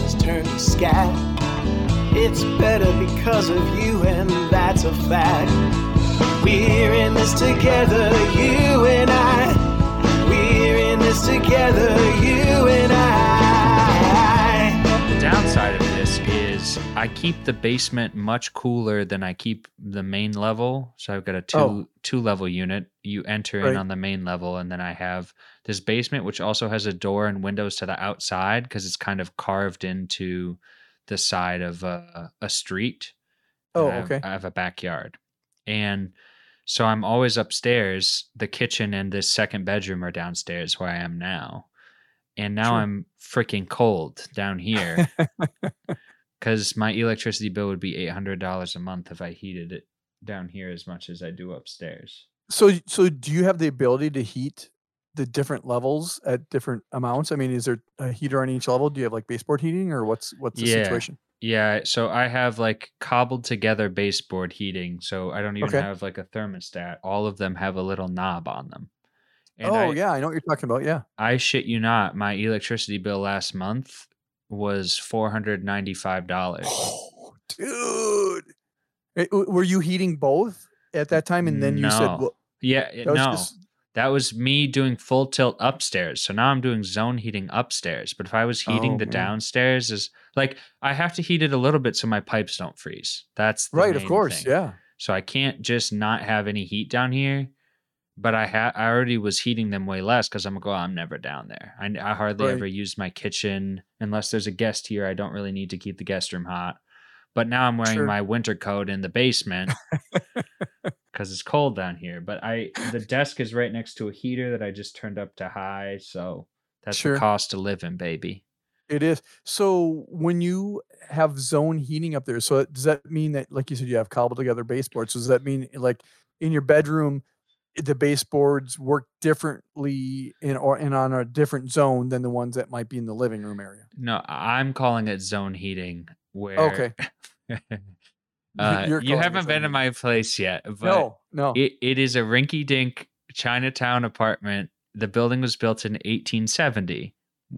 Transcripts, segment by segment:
has turned to scat. It's better because of you, and that's a fact. We're in this together, you and I. We're in this together, you and I. is I keep the basement much cooler than I keep the main level. So I've got a two Oh. two level unit. You enter in on the main level, and then I have this basement, which also has a door and windows to the outside because it's kind of carved into the side of a, a street. Oh, I have- okay. I have a backyard, and so I'm always upstairs. The kitchen and this second bedroom are downstairs where I am now, and now. I'm freaking cold down here because my electricity bill would be eight hundred dollars a month if I heated it down here as much as I do upstairs. So, so do you have the ability to heat the different levels at different amounts? I mean, is there a heater on each level? Do you have like baseboard heating, or what's what's the Yeah. situation? Yeah, so I have like cobbled together baseboard heating, so I don't even Okay. have like a thermostat. All of them have a little knob on them. And oh I, yeah, I know what you're talking about. Yeah. I shit you not, my electricity bill last month was four hundred ninety five dollars. Oh, dude. Eh, Were you heating both at that time? And then you said, well, Yeah, that no, just- that was me doing full tilt upstairs. So now I'm doing zone heating upstairs. But if I was heating Oh, the man. downstairs, is like I have to heat it a little bit so my pipes don't freeze. That's right, of course. thing. Yeah. So I can't just not have any heat down here. But I had I already was heating them way less because I'm like, oh, I'm never down there. I, I hardly Right. ever use my kitchen unless there's a guest here. I don't really need to keep the guest room hot. But now I'm wearing Sure. my winter coat in the basement because it's cold down here. But I the desk is right next to a heater that I just turned up to high, so that's Sure. the cost of living, baby. It is. So when you have zone heating up there, so does that mean that, like you said, you have cobbled together baseboards? So does that mean like in your bedroom, the baseboards work differently in or and on a different zone than the ones that might be in the living room area? No, I'm calling it zone heating. Where Okay. uh, you haven't been to my place yet, but no, no. it, it is a rinky dink Chinatown apartment. The building was built in 1870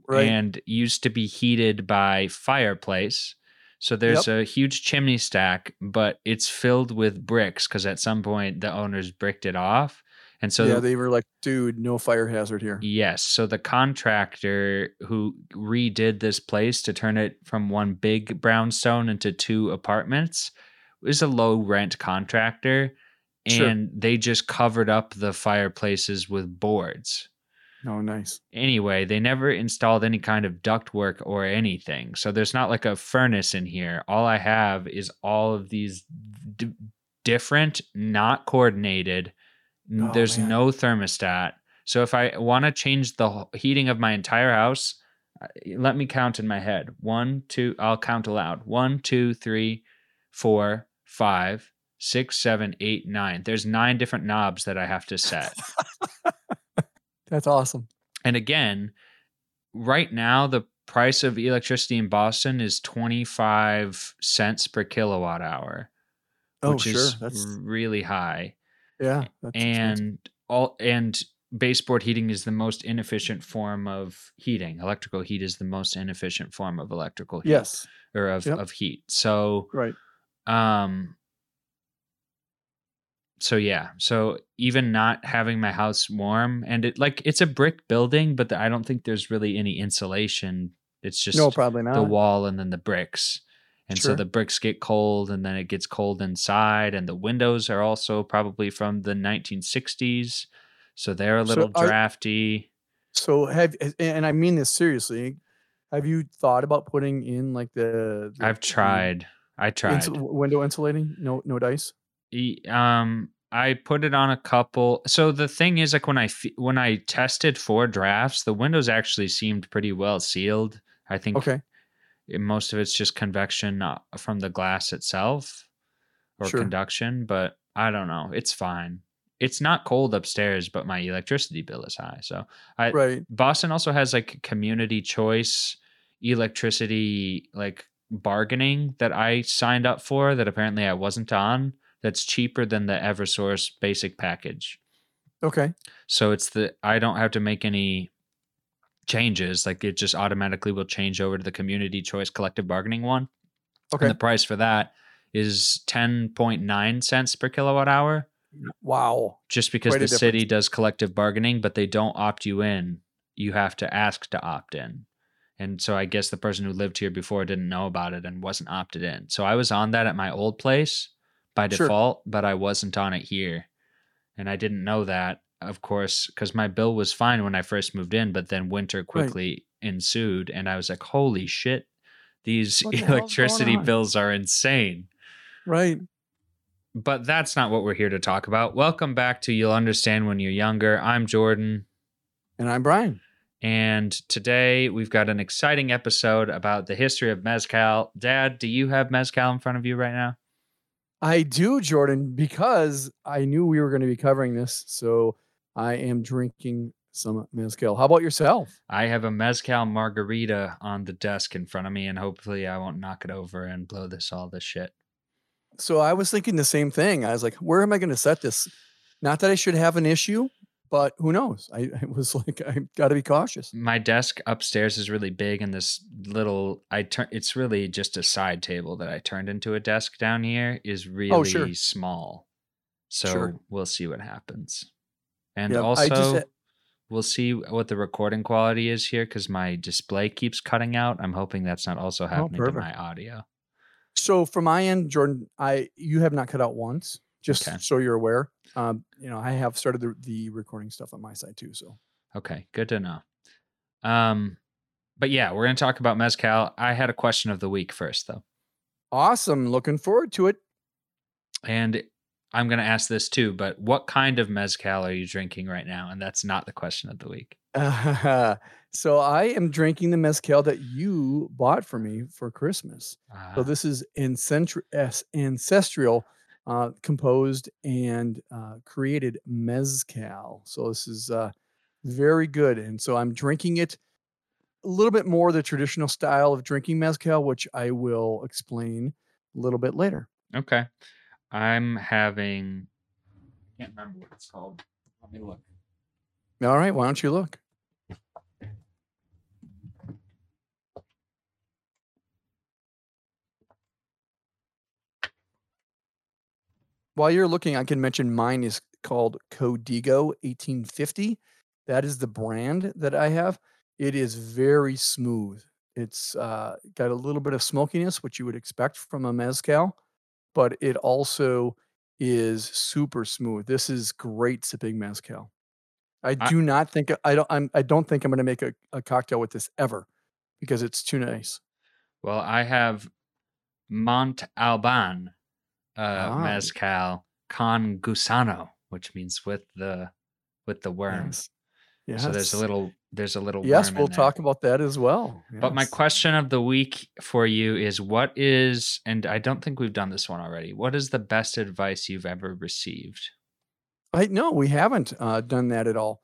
right. and used to be heated by fireplace. So there's a huge chimney stack, but it's filled with bricks because at some point the owners bricked it off. And so yeah, they were like, dude, no fire hazard here. Yes. So the contractor who redid this place to turn it from one big brownstone into two apartments is a low rent contractor. Sure. And they just covered up the fireplaces with boards. Oh, nice. Anyway, they never installed any kind of ductwork or anything. So there's not like a furnace in here. All I have is all of these d- different, not coordinated. Oh, there's man. no thermostat. So if I want to change the heating of my entire house, uh, let me count in my head. One, two, I'll count aloud. One, two, three, four, five, six, seven, eight, nine. There's nine different knobs that I have to set. That's awesome. And again, right now the price of electricity in Boston is 25 cents per kilowatt hour, Oh, which sure. is That's really high. Yeah. And all and baseboard heating is the most inefficient form of heating. Electrical heat is the most inefficient form of electrical heat yes, or of, Yep. of heat. So right. um so yeah so even not having my house warm and it like it's a brick building but i don't think there's really any insulation it's just no, probably not. the wall and then the bricks and so the bricks get cold and then it gets cold inside and the windows are also probably from the 1960s so they're a So little are- drafty So have and I mean this seriously. Have you thought about putting in like the? the i've tried i tried insul- window insulating? No, no dice. Um i put it on a couple so the thing is like when i when i tested four drafts the windows actually seemed pretty well sealed i think Okay, most of it's just convection uh, from the glass itself or Sure. conduction but i don't know it's fine it's not cold upstairs but my electricity bill is high so i right. Boston also has like community choice electricity like bargaining that I signed up for that apparently I wasn't on. That's cheaper than the Eversource basic package. Okay, So it's the I don't have to make any changes. Like it just automatically will change over to the community choice collective bargaining one. Okay. And the price for that is 10.9 cents per kilowatt hour Wow. just because Quite the city does collective bargaining, but they don't opt you in. You have to ask to opt in. And so I guess the person who lived here before didn't know about it and wasn't opted in. So I was on that at my old place by Sure. default, but I wasn't on it here. And I didn't know that, of course, because my bill was fine when I first moved in, but then winter quickly ensued. And I was like, holy shit, these the electricity bills are insane Right. but that's not what we're here to talk about. Welcome back to You'll Understand When You're Younger. I'm Jordan, And I'm Brian. and today we've got an exciting episode about the history of Mezcal. Dad, do you have Mezcal in front of you right now? I do, Jordan, because I knew we were going to be covering this. So I am drinking some mezcal. How about yourself? I have a Mezcal margarita on the desk in front of me, and hopefully I won't knock it over and blow this all this shit. So I was thinking the same thing. I was like, where am I going to set this? Not that I should have an issue, but who knows? I, I was like, I got to be cautious. My desk upstairs is really big, and this little I turn it's really just a side table that I turned into a desk down here is really Oh, sure. small. So Sure. we'll see what happens. And Yep, also just we'll see what the recording quality is here because my display keeps cutting out. I'm hoping that's not also happening to Oh, perfect. my audio. So from my end, Jordan, I you have not cut out once, just Okay. so you're aware. Um, you know, I have started the, the recording stuff on my side too. So Okay, good to know. Um, but yeah, we're gonna talk about mezcal. I had a question of the week first, though. awesome. Looking forward to it. And I'm going to ask this too, but what kind of mezcal are you drinking right now? And that's not the question of the week. so I am drinking the mezcal that you bought for me for Christmas. So Ah, this is ancestri- ancestral, uh, composed and uh, created mezcal. So this is uh, very good, and so I'm drinking it a little bit more the traditional style of drinking mezcal, which I will explain a little bit later. okay. I'm having, I can't remember what it's called. Let me look. All right, why don't you look? While you're looking, I can mention mine is called Codigo 1850. That is the brand that I have. It is very smooth. It's uh, got a little bit of smokiness, which you would expect from a mezcal, but it also is super smooth. This is great sipping mezcal. I I- do not think I don't I'm I don't think I'm going to make a, a cocktail with this ever because it's too nice. Well, I have Monte Alban uh, Ah. mezcal con gusano, which means with the with the worms. Yes. Yes. So there's a little there's a little Yes, we'll talk about that as well. But my question of the week for you is what is, and I don't think we've done this one already, what is the best advice you've ever received? I no, we haven't uh, done that at all.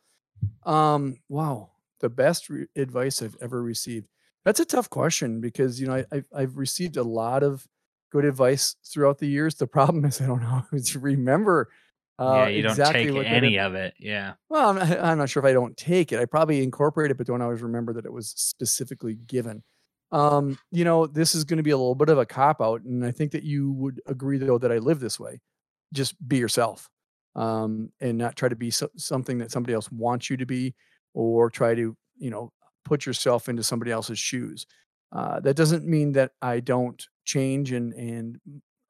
Um, wow, the best re- advice I've ever received. That's a tough question because you know I, I've I've received a lot of good advice throughout the years. The problem is I don't always remember. Uh, yeah, you don't exactly take any of it. Yeah. Well, I'm not, I'm not sure if I don't take it. I probably incorporate it, but don't always remember that it was specifically given. Um, you know, this is going to be a little bit of a cop out, and I think that you would agree though that I live this way. Just be yourself, um, and not try to be so, something that somebody else wants you to be, or try to you know put yourself into somebody else's shoes. Uh, that doesn't mean that I don't change and and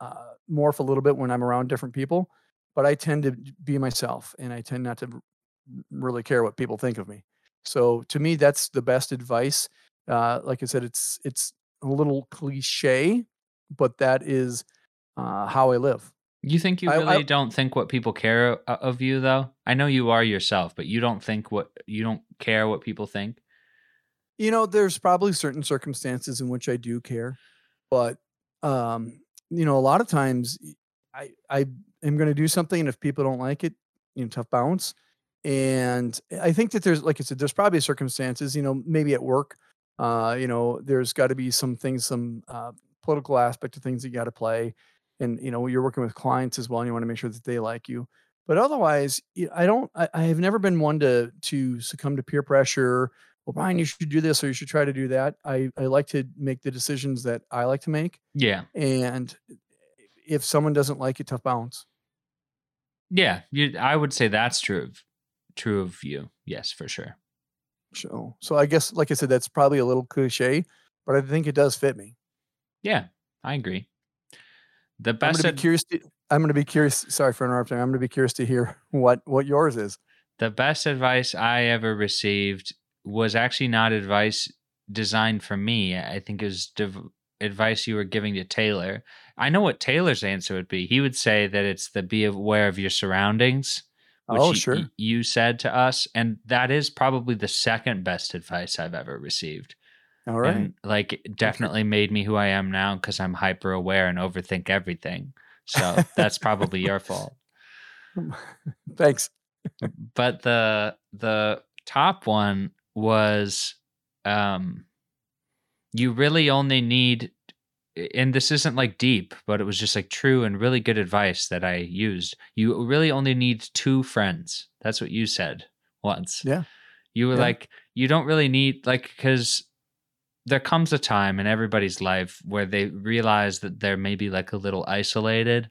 uh, morph a little bit when I'm around different people, but I tend to be myself, and I tend not to really care what people think of me. So to me, that's the best advice. Uh, like I said, it's it's a little cliche, but that is uh, how I live. You think you really I- don't think what people care of you though? I know you are yourself, but you don't think what you don't care what people think. You know, there's probably certain circumstances in which I do care, but um, you know, a lot of times I I am going to do something, and if people don't like it, you know, tough bounce. And I think that there's, like I said, there's probably circumstances, you know, maybe at work, uh, you know, there's got to be some things, some uh, political aspect of things that you got to play, and you know, you're working with clients as well, and you want to make sure that they like you. But otherwise, I don't. I, I have never been one to to succumb to peer pressure well, Brian, you should do this or you should try to do that. I, I like to make the decisions that I like to make. Yeah. And if someone doesn't like it, tough bounce. Yeah. You, I would say that's true of, true of you. Yes, for sure. So, so I guess, like I said, that's probably a little cliche, but I think it does fit me. Yeah, I agree. The best. I'm best going to ad- be curious. To, I'm going to be curious. Sorry for interrupting. I'm going to be curious to hear what what yours is. the best advice I ever received was actually not advice designed for me. I think it was div- advice you were giving to Taylor. I know what Taylor's answer would be. He would say that it's the be aware of your surroundings. Oh, sure. y- you said to us, and that is probably the second best advice I've ever received. All right. And like it definitely made me who I am now because I'm hyper aware and overthink everything. So that's probably your fault. Thanks. But the the top one was um you really only need and this isn't like deep, but it was just like true and really good advice that I used. You really only need two friends. That's what you said once. Yeah. You were Yeah. like, you don't really need like because there comes a time in everybody's life where they realize that they're maybe like a little isolated.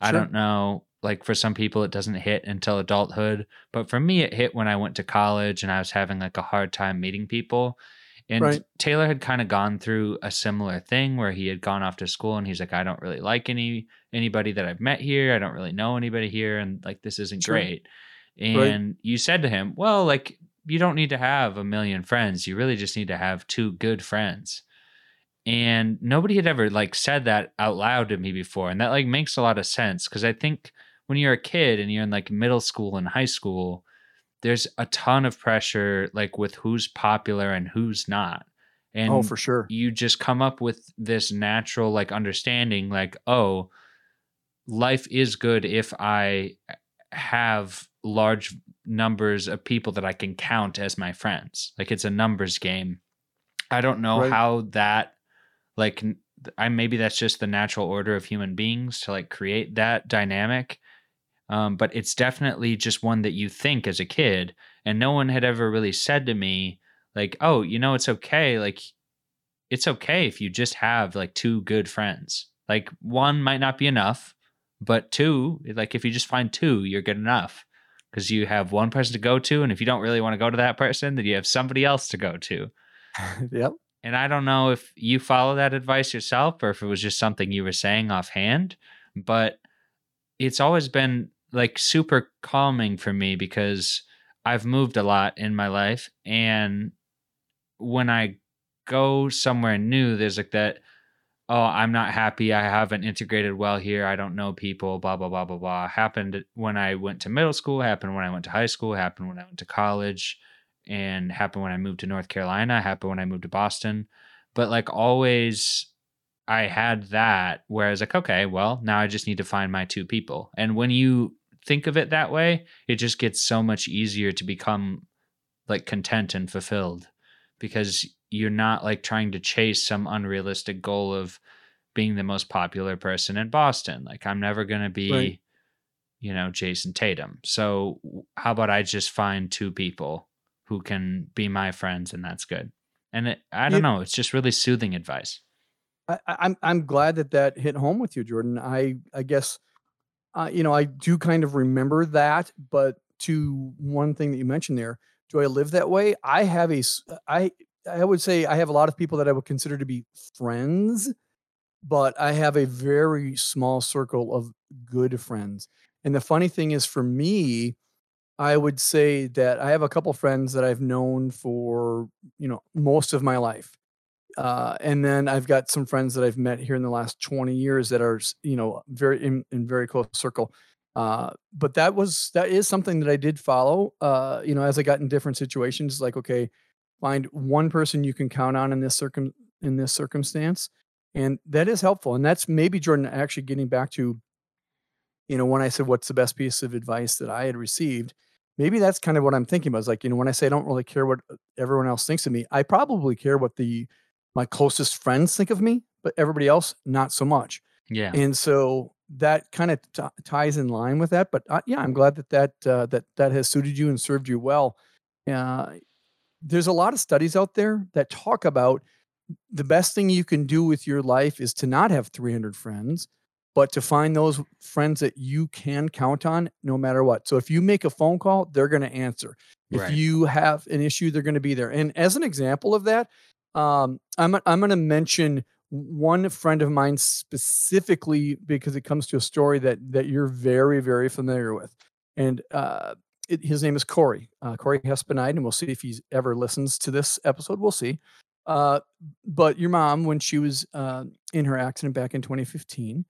I don't know. Like for some people, it doesn't hit until adulthood, but for me, it hit when I went to college and I was having like a hard time meeting people. And Right. Taylor had kind of gone through a similar thing where he had gone off to school and he's like, I don't really like any anybody that I've met here. I don't really know anybody here, and like this isn't Sure. great. And you said to him, Well, like you don't need to have a million friends. You really just need to have two good friends. And nobody had ever like said that out loud to me before. And that like makes a lot of sense because I think when you're a kid and you're in like middle school and high school, there's a ton of pressure like with who's popular and who's not. And oh, for sure. you just come up with this natural like understanding like oh life is good if i have large numbers of people that i can count as my friends like it's a numbers game i don't know Right. how that like I maybe that's just the natural order of human beings to like create that dynamic um, but it's definitely just one that you think as a kid and no one had ever really said to me like oh you know it's okay like it's okay if you just have like two good friends like one might not be enough but two like if you just find two you're good enough because you have one person to go to and if you don't really want to go to that person then you have somebody else to go to yep. and I don't know if you follow that advice yourself or if it was just something you were saying offhand, but it's always been like super calming for me because I've moved a lot in my life. And when I go somewhere new, there's like that, oh, I'm not happy. I haven't integrated well here. I don't know people, blah, blah, blah, blah, blah. Happened when I went to middle school, happened when I went to high school, happened when I went to college and happened when I moved to North Carolina, happened when I moved to Boston. But like always, I had that. where I was like, okay, well, now I just need to find my two people. And when you think of it that way, it just gets so much easier to become like content and fulfilled because you're not like trying to chase some unrealistic goal of being the most popular person in Boston. Like, I'm never going to be. Right. You know, Jayson Tatum. So, how about I just find two people who can be my friends and that's good and it, i don't know it's just really soothing advice I, I'm I'm glad that that hit home with you, Jordan. I I guess, uh, you know, I do kind of remember that, but to one thing that you mentioned there, do I live that way? I have a s- I I would say I have a lot of people that I would consider to be friends, but I have a very small circle of good friends. And the funny thing is, for me, I would say that I have a couple friends that I've known for you know most of my life uh, and then I've got some friends that I've met here in the last 20 years that are, you know, very in, in very close circle. Uh, but that was that is something that I did follow. Uh, you know, as I got in different situations, like okay, find one person you can count on in this circum in this circumstance, and that is helpful. And that's maybe Jordan actually getting back to, you know, when I said what's the best piece of advice that I had received. Maybe that's kind of what I'm thinking about. Is like, you know, when I say I don't really care what uh, everyone else thinks of me, I probably care what the my closest friends think of me, but everybody else not so much. yeah And so that kind of t- ties in line with that. But uh, yeah, I'm glad that that uh, that that has suited you and served you well. Uh, there's a lot of studies out there that talk about the best thing you can do with your life is to not have 300 friends, but to find those friends that you can count on no matter what. So if you make a phone call, they're going to answer. If Right. you have an issue, they're going to be there. And as an example of that, um, I'm I'm going to mention one friend of mine specifically because it comes to a story that that you're very very familiar with, and uh, it, his name is Corey uh, Corey Hespenide, and we'll see if he ever listens to this episode. We'll see. Uh, but your mom, when she was uh, in her accident back in 2015,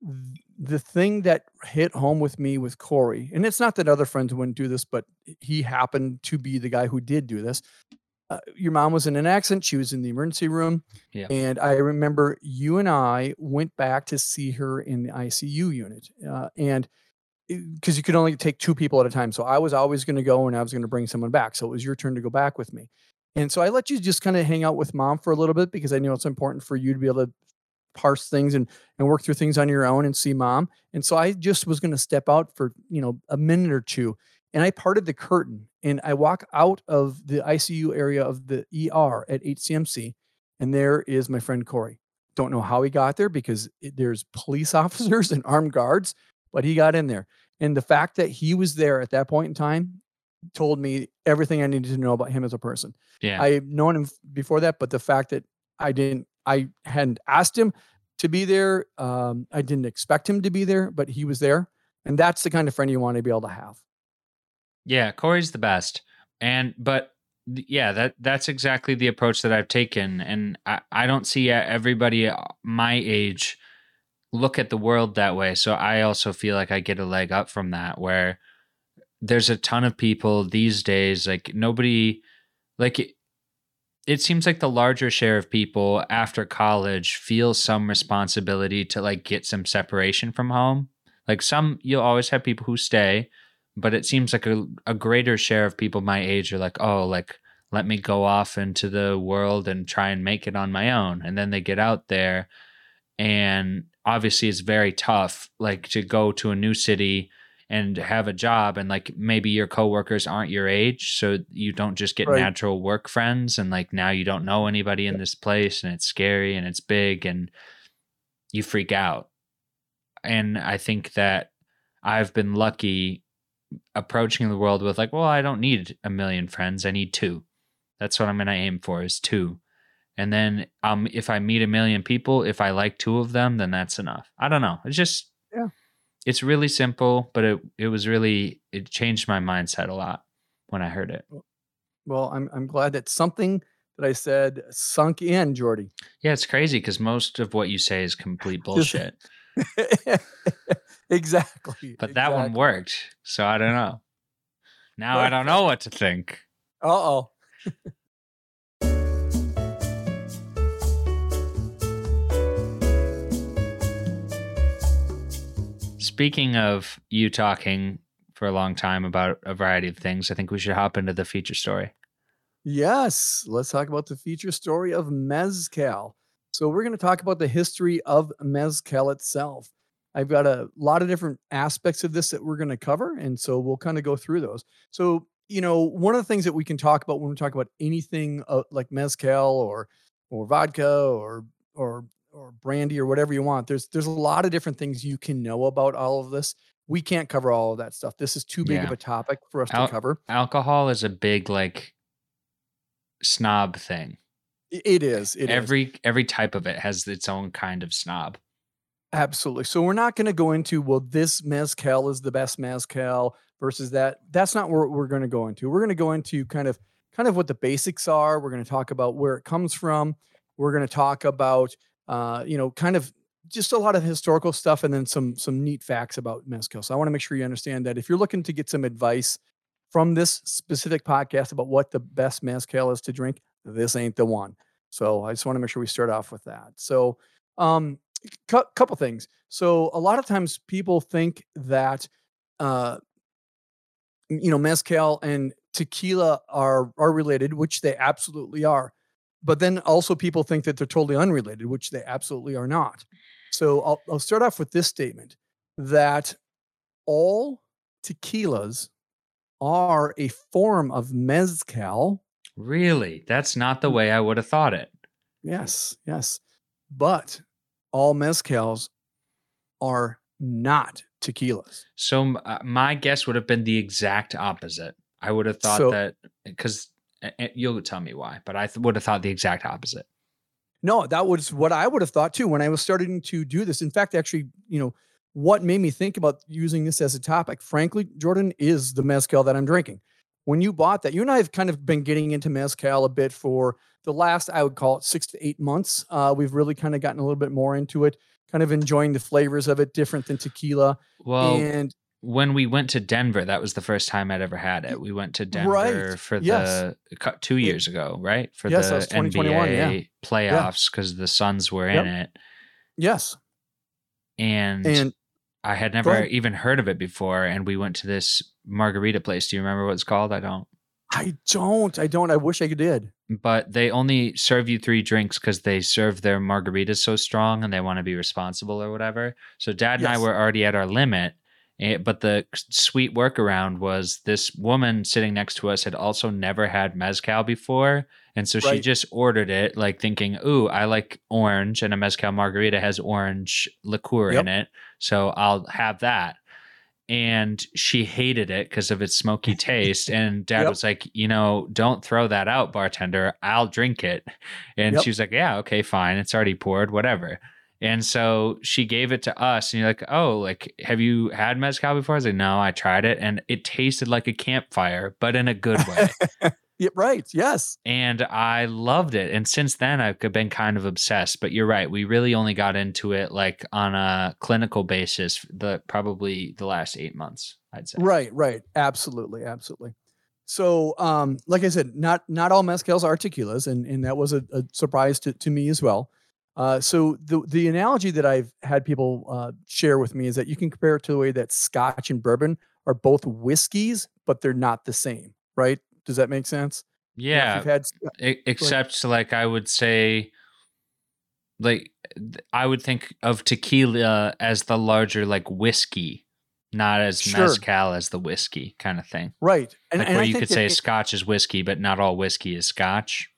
th- the thing that hit home with me with Corey, and it's not that other friends wouldn't do this, but he happened to be the guy who did do this. Uh, your mom was in an accident. She was in the emergency room. Yeah. And I remember you and I went back to see her in the ICU unit. Uh, and because you could only take two people at a time. So I was always going to go and I was going to bring someone back. So it was your turn to go back with me. And so I let you just kind of hang out with mom for a little bit because I know it's important for you to be able to parse things and and work through things on your own and see mom. And so I just was going to step out for, you know, a minute or two and I parted the curtain and I walk out of the ICU area of the ER at HCMC and there is my friend Corey. Don't know how he got there because it, there's police officers and armed guards, but he got in there. And the fact that he was there at that point in time told me everything I needed to know about him as a person. Yeah. I've known him before that, but the fact that I didn't, I hadn't asked him to be there. Um, I didn't expect him to be there, but he was there. And that's the kind of friend you want to be able to have. Yeah, Corey's the best. And but yeah, that that's exactly the approach that I've taken and I I don't see everybody uh, my age look at the world that way. So I also feel like I get a leg up from that where there's a ton of people these days like nobody like it, it seems like the larger share of people after college feel some responsibility to like get some separation from home. Like some you'll always have people who stay, but it seems like a, a greater share of people my age are like, oh, like let me go off into the world and try and make it on my own. And then they get out there and obviously it's very tough like to go to a new city and have a job and like maybe your coworkers aren't your age so you don't just get Right. natural work friends and like now you don't know anybody in this place and it's scary and it's big and you freak out and i think that i've been lucky approaching the world with like well i don't need a million friends i need two. That's what i'm going to aim for is two. And then um if i meet a million people if i like two of them then that's enough. I don't know. It's just Yeah. it's really simple but it it was really it changed my mindset a lot when i heard it. Well, I'm I'm glad that something that I said sunk in, Jordy. yeah it's crazy because most of what you say is complete bullshit exactly. but that one worked so i don't know now i don't know what to think Uh oh. Speaking of you talking for a long time about a variety of things, I think we should hop into the feature story. Yes, let's talk about the feature story of Mezcal. So, we're going to talk about the history of Mezcal itself. I've got a lot of different aspects of this that we're going to cover. And so, we'll kind of go through those. So, you know, one of the things that we can talk about when we talk about anything uh, like Mezcal or, or vodka or, or, or brandy or whatever you want, there's, there's a lot of different things you can know about all of this. We can't cover all of that stuff. This is too big of a topic for us Al- to cover. Alcohol is a big like snob thing. It is. It is. every every type of it has its own kind of snob. Absolutely. So we're not going to go into well, this mezcal is the best mezcal versus that. That's not what we're going to go into. We're going to go into kind of kind of what the basics are. We're going to talk about where it comes from. We're going to talk about uh, you know, kind of just a lot of historical stuff and then some some neat facts about mezcal. So I want to make sure you understand that if you're looking to get some advice from this specific podcast about what the best mezcal is to drink, this ain't the one. So I just want to make sure we start off with that. So um cou- couple things. So a lot of times people think that uh you know mezcal and tequila are are related, which they absolutely are. But then also people think that they're totally unrelated, which they absolutely are not. So I'll I'll start off with this statement that all tequilas are a form of mezcal Really? That's not the Mm. way I would have thought it. Yes, yes. But all mezcals are not tequilas. So uh, my guess would have been the exact opposite. I would have thought So- that eh, because eh, eh, you'll tell me why, but I th- would have thought the exact opposite. No, that was what I would have thought too when I was starting to do this. In fact, actually, you know, what made me think about using this as a topic, frankly, Jordan, is the mezcal that I'm drinking. When you bought that, you and I have kind of been getting into mezcal a bit for the last, I would call it six to eight months. Uh, we've really kind of gotten a little bit more into it, kind of enjoying the flavors of it, different than tequila. Well, and when we went to Denver, that was the first time I'd ever had it. We went to Denver Right. for Yes. the two years ago, right? For Yes, the 2021, yeah. NBA playoffs because the Suns were Yep. in it, yes, and, and I had never even heard of it before. And we went to this margarita place. Do you remember what it's called? I don't. I don't, I don't, I wish I did. But they only serve you three drinks because they serve their margaritas so strong and they want to be responsible or whatever. So dad and I were already at our limit. eh, But the sweet workaround was this woman sitting next to us had also never had mezcal before. And so she just ordered it, like thinking, Ooh, I like orange, and a mezcal margarita has orange liqueur Yep. in it. So I'll have that. And she hated it because of its smoky taste. And dad Yep. was like, You know, don't throw that out, bartender. I'll drink it. And Yep. she was like, Yeah, okay, fine. It's already poured, whatever. And so she gave it to us, and you're like, "Oh, like, have you had mezcal before?" I was like, "No, I tried it, and it tasted like a campfire, but in a good way." Yeah, right. Yes. and I loved it. And since then, I've been kind of obsessed. But you're right; we really only got into it like on a clinical basis. The probably the last eight months, I'd say. Right, right. Absolutely, absolutely. So, um, like I said, not not all mezcals are tequilas, and and that was a, a surprise to, to me as well. Uh, so the the analogy that I've had people uh, share with me is that you can compare it to the way that Scotch and bourbon are both whiskeys, but they're not the same. Right? Does that make sense? You know, Yeah, had uh, E- except like I would say like I would think of tequila as the larger like whiskey, not as Sure. mezcal as the whiskey kind of thing. right, and, like and where I you could say it- scotch is whiskey, but not all whiskey is scotch,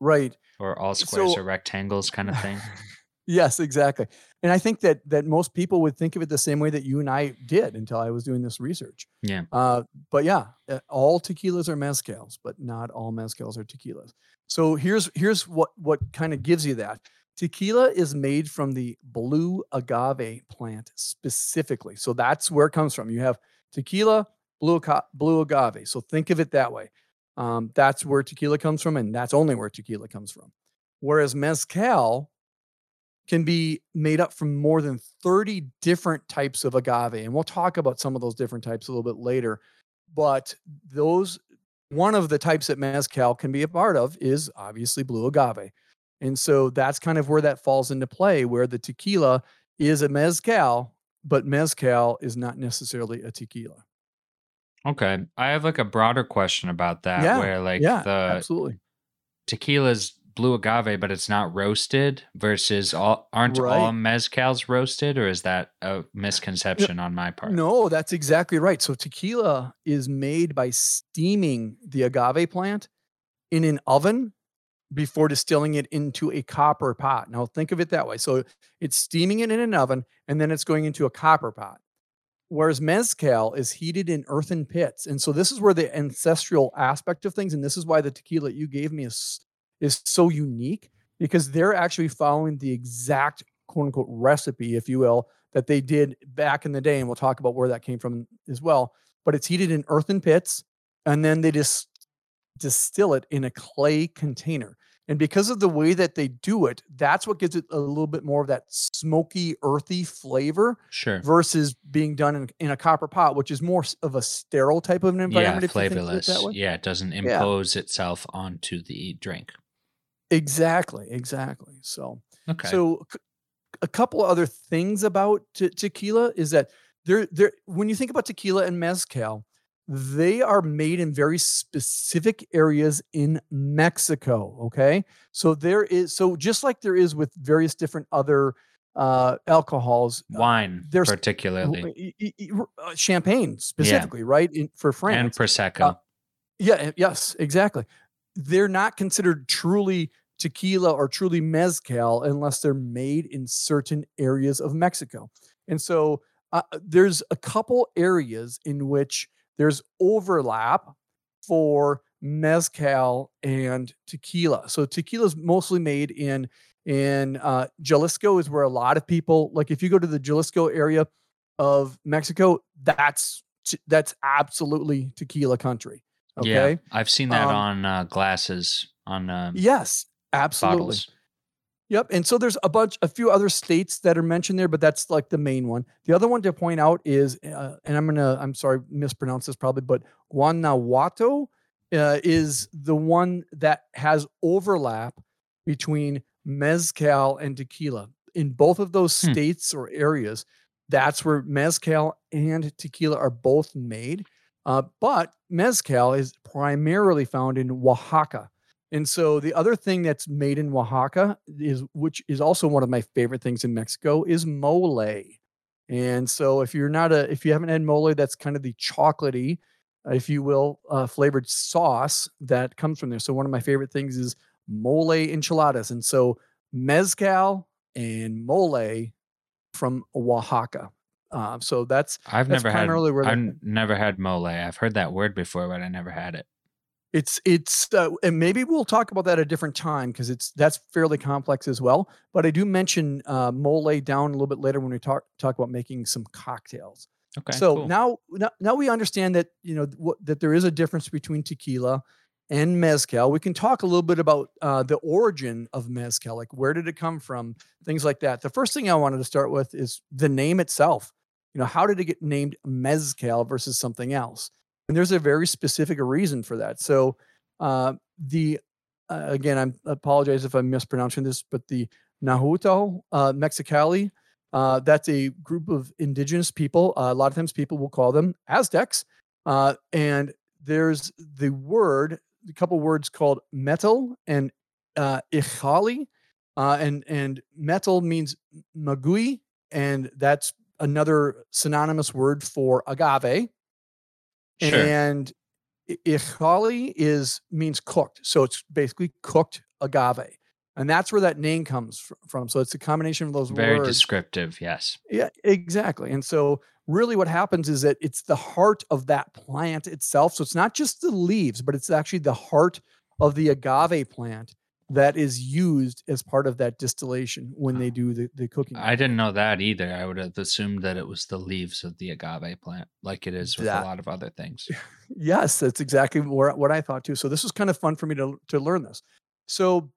right. or all eh, squares So- are rectangles kind of thing. Yes, exactly. And I think that that most people would think of it the same way that you and I did until I was doing this research. Yeah. Uh, but yeah, uh, all tequilas are mezcals, but not all mezcals are tequilas. So here's here's what what kind of gives you that. Tequila is made from the blue agave plant specifically. So that's where it comes from. You have tequila, blue blue agave. So think of it that way. Um, that's where tequila comes from, and that's only where tequila comes from. Whereas mezcal can be made up from more than 30 different types of agave. And we'll talk about some of those different types a little bit later. But those, one of the types that Mezcal can be a part of is obviously blue agave. And so that's kind of where that falls into play, where the tequila is a Mezcal, but Mezcal is not necessarily a tequila. Okay, I have like a broader question about that, Yeah, where like yeah, the absolutely. tequila's blue agave, but it's not roasted. Versus all aren't all Right. mezcals roasted, or is that a misconception on my part? No, that's exactly right. So tequila is made by steaming the agave plant in an oven before distilling it into a copper pot. Now think of it that way. So it's steaming it in an oven and then it's going into a copper pot. Whereas mezcal is heated in earthen pits. And so this is where the ancestral aspect of things and this is why the tequila you gave me is is so unique because they're actually following the exact quote unquote recipe if you will that they did back in the day and we'll talk about where that came from as well but it's heated in earthen pits and then they just distill it in a clay container and because of the way that they do it that's what gives it a little bit more of that smoky earthy flavor Sure. versus being done in, in a copper pot which is more of a sterile type of an Yeah, environment if you think of it flavorless. way. Yeah, it doesn't Yeah. impose itself onto the drink. Exactly exactly so Okay. So a couple other things about te- tequila is that they're they're when you think about tequila and mezcal, they are made in very specific areas in Mexico. Okay, so there is so just like there is with various different other uh, alcohols, uh, Wine, there's- particularly, uh, champagne specifically, right? In, for France, and prosecco. yeah, yes, exactly. they're not considered truly tequila or truly mezcal unless they're made in certain areas of Mexico. And so uh, there's a couple areas in which there's overlap for mezcal and tequila. So tequila is mostly made in in uh, Jalisco is where a lot of people like if you go to the Jalisco area of Mexico, that's that's absolutely tequila country. Okay. Yeah, I've seen that Um, on uh, glasses on um, Yes, absolutely. bottles. Yep. And so there's a bunch, a few other states that are mentioned there, but that's like the main one. The other one to point out is, uh, and I'm gonna, I'm sorry, mispronounce this probably, but Guanajuato uh, is the one that has overlap between mezcal and tequila. In both of those Hmm. states or areas, that's where mezcal and tequila are both made. Uh, but mezcal is primarily found in Oaxaca. And so the other thing that's made in Oaxaca is which is also one of my favorite things in Mexico is mole. And so if you're not a if you haven't had mole, that's kind of the chocolatey, if you will, uh, flavored sauce that comes from there. So one of my favorite things is mole enchiladas. And so mezcal and mole from Oaxaca. Uh, so that's I've That's never had. where I've never had mole. I've heard that word before, but I never had it. It's it's uh, and maybe we'll talk about that at a different time because it's that's fairly complex as well. But I do mention uh, mole down a little bit later when we talk talk about making some cocktails. Okay. so cool. now, now now we understand that you know what, that there is a difference between tequila and mezcal. We can talk a little bit about uh, the origin of mezcal, like where did it come from, things like that. The first thing I wanted to start with is the name itself. You know, how did it get named mezcal versus something else? And there's a very specific reason for that. So uh, the uh, again, I'm I apologize if I'm mispronouncing this, but the Nahuatl uh, Mexicali uh, that's a group of indigenous people. Uh, a lot of times people will call them Aztecs. Uh, and there's the word, a couple words called metl and uh, ichali. Uh, and, and metl means maguey, and that's another synonymous word for agave. Sure. And ichali is means cooked. So it's basically cooked agave. And that's where that name comes from. So it's a combination of those words. Very words. descriptive. Yes. Yeah, exactly. And so really what happens is that it's the heart of that plant itself. So it's not just the leaves, but it's actually the heart of the agave plant that is used as part of that distillation when they do the, the cooking. I didn't know that either. I would have assumed that it was the leaves of the agave plant, like it is with That- a lot of other things. Yes, that's exactly what I thought too. So this was kind of fun for me to to learn this. So,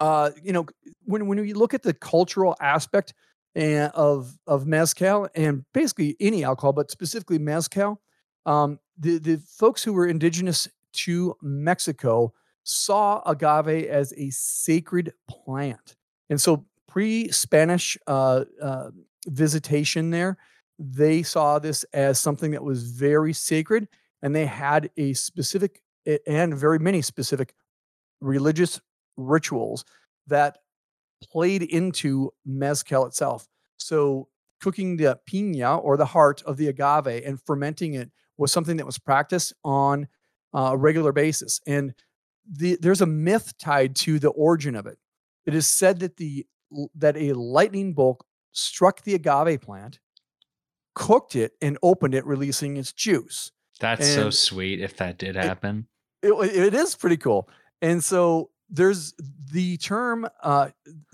uh, you know, when when you look at the cultural aspect and of of mezcal and basically any alcohol, but specifically mezcal, um, the the folks who were indigenous to Mexico saw agave as a sacred plant, and so pre-Spanish uh, uh, visitation there, they saw this as something that was very sacred and they had a specific and very many specific religious rituals that played into mezcal itself. So cooking the piña or the heart of the agave and fermenting it was something that was practiced on uh, a regular basis. And the, there's a myth tied to the origin of it. It is said that the that a lightning bolt struck the agave plant, cooked it, and opened it, releasing its juice That's so sweet if that did happen. it, wa- it is pretty cool. And so there's the term uh,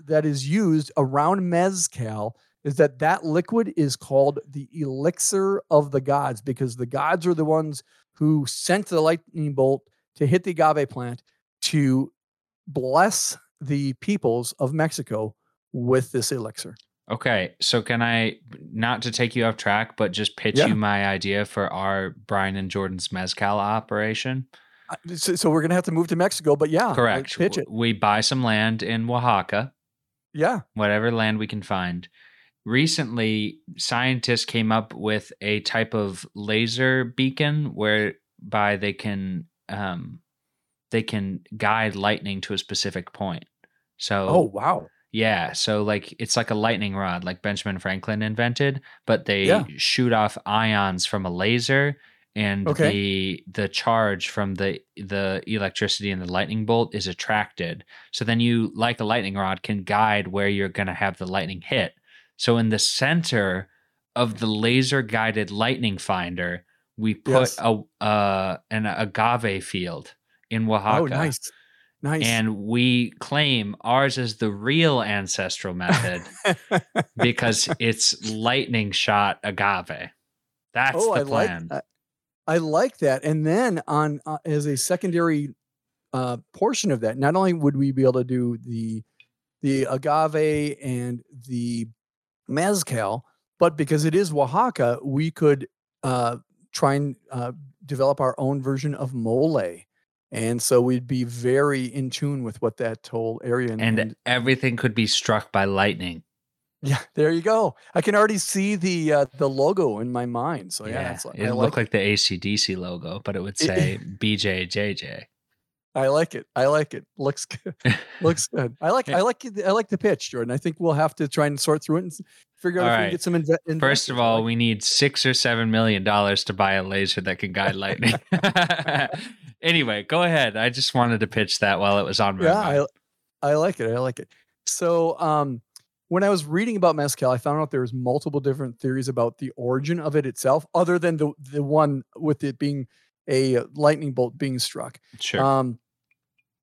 that is used around mezcal is that that liquid is called the elixir of the gods because the gods are the ones who sent the lightning bolt to hit the agave plant to bless the peoples of Mexico with this elixir. Okay, so can I not to take you off track, but just pitch Yeah. you my idea for our Brian and Jordan's mezcal operation? So, so we're gonna have to move to Mexico, but yeah, Correct. Pitch it. We buy some land in Oaxaca, Yeah. whatever land we can find. Recently, scientists came up with a type of laser beacon whereby they can um, they can guide lightning to a specific point. So Oh wow. Yeah, so like it's like a lightning rod, like Benjamin Franklin invented, but they Yeah. shoot off ions from a laser and Okay. the the charge from the the electricity and the lightning bolt is attracted. So then you, like a lightning rod, can guide where you're going to have the lightning hit. So in the center of the laser guided lightning finder, we put Yes. a uh, an agave field in Oaxaca. Oh, nice, nice. And we claim ours is the real ancestral method because it's lightning shot agave. That's oh, the I like plan. I, I like that. And then on uh, as a secondary uh, portion of that, not only would we be able to do the the agave and the mezcal, but because it is Oaxaca, we could uh, try and uh, develop our own version of mole. And so we'd be very in tune with what that whole area and, and everything could be struck by lightning. yeah, there you go. I can already see the uh, the logo in my mind. So yeah, like, it I looked like like the ACDC logo, but it would say BJJJ. I like it. I like it. Looks good. Looks good. I like. I like. I like the pitch, Jordan. I think we'll have to try and sort through it and figure out All if we can get some. Inve- First of all, we need six or seven million dollars to buy a laser that can guide lightning. anyway, go ahead. I just wanted to pitch that while it was on yeah, mind. I, I like it. I like it. So, um, when I was reading about mezcal, I found out there was multiple different theories about the origin of it itself, other than the the one with it being a lightning bolt being struck. Sure. Um,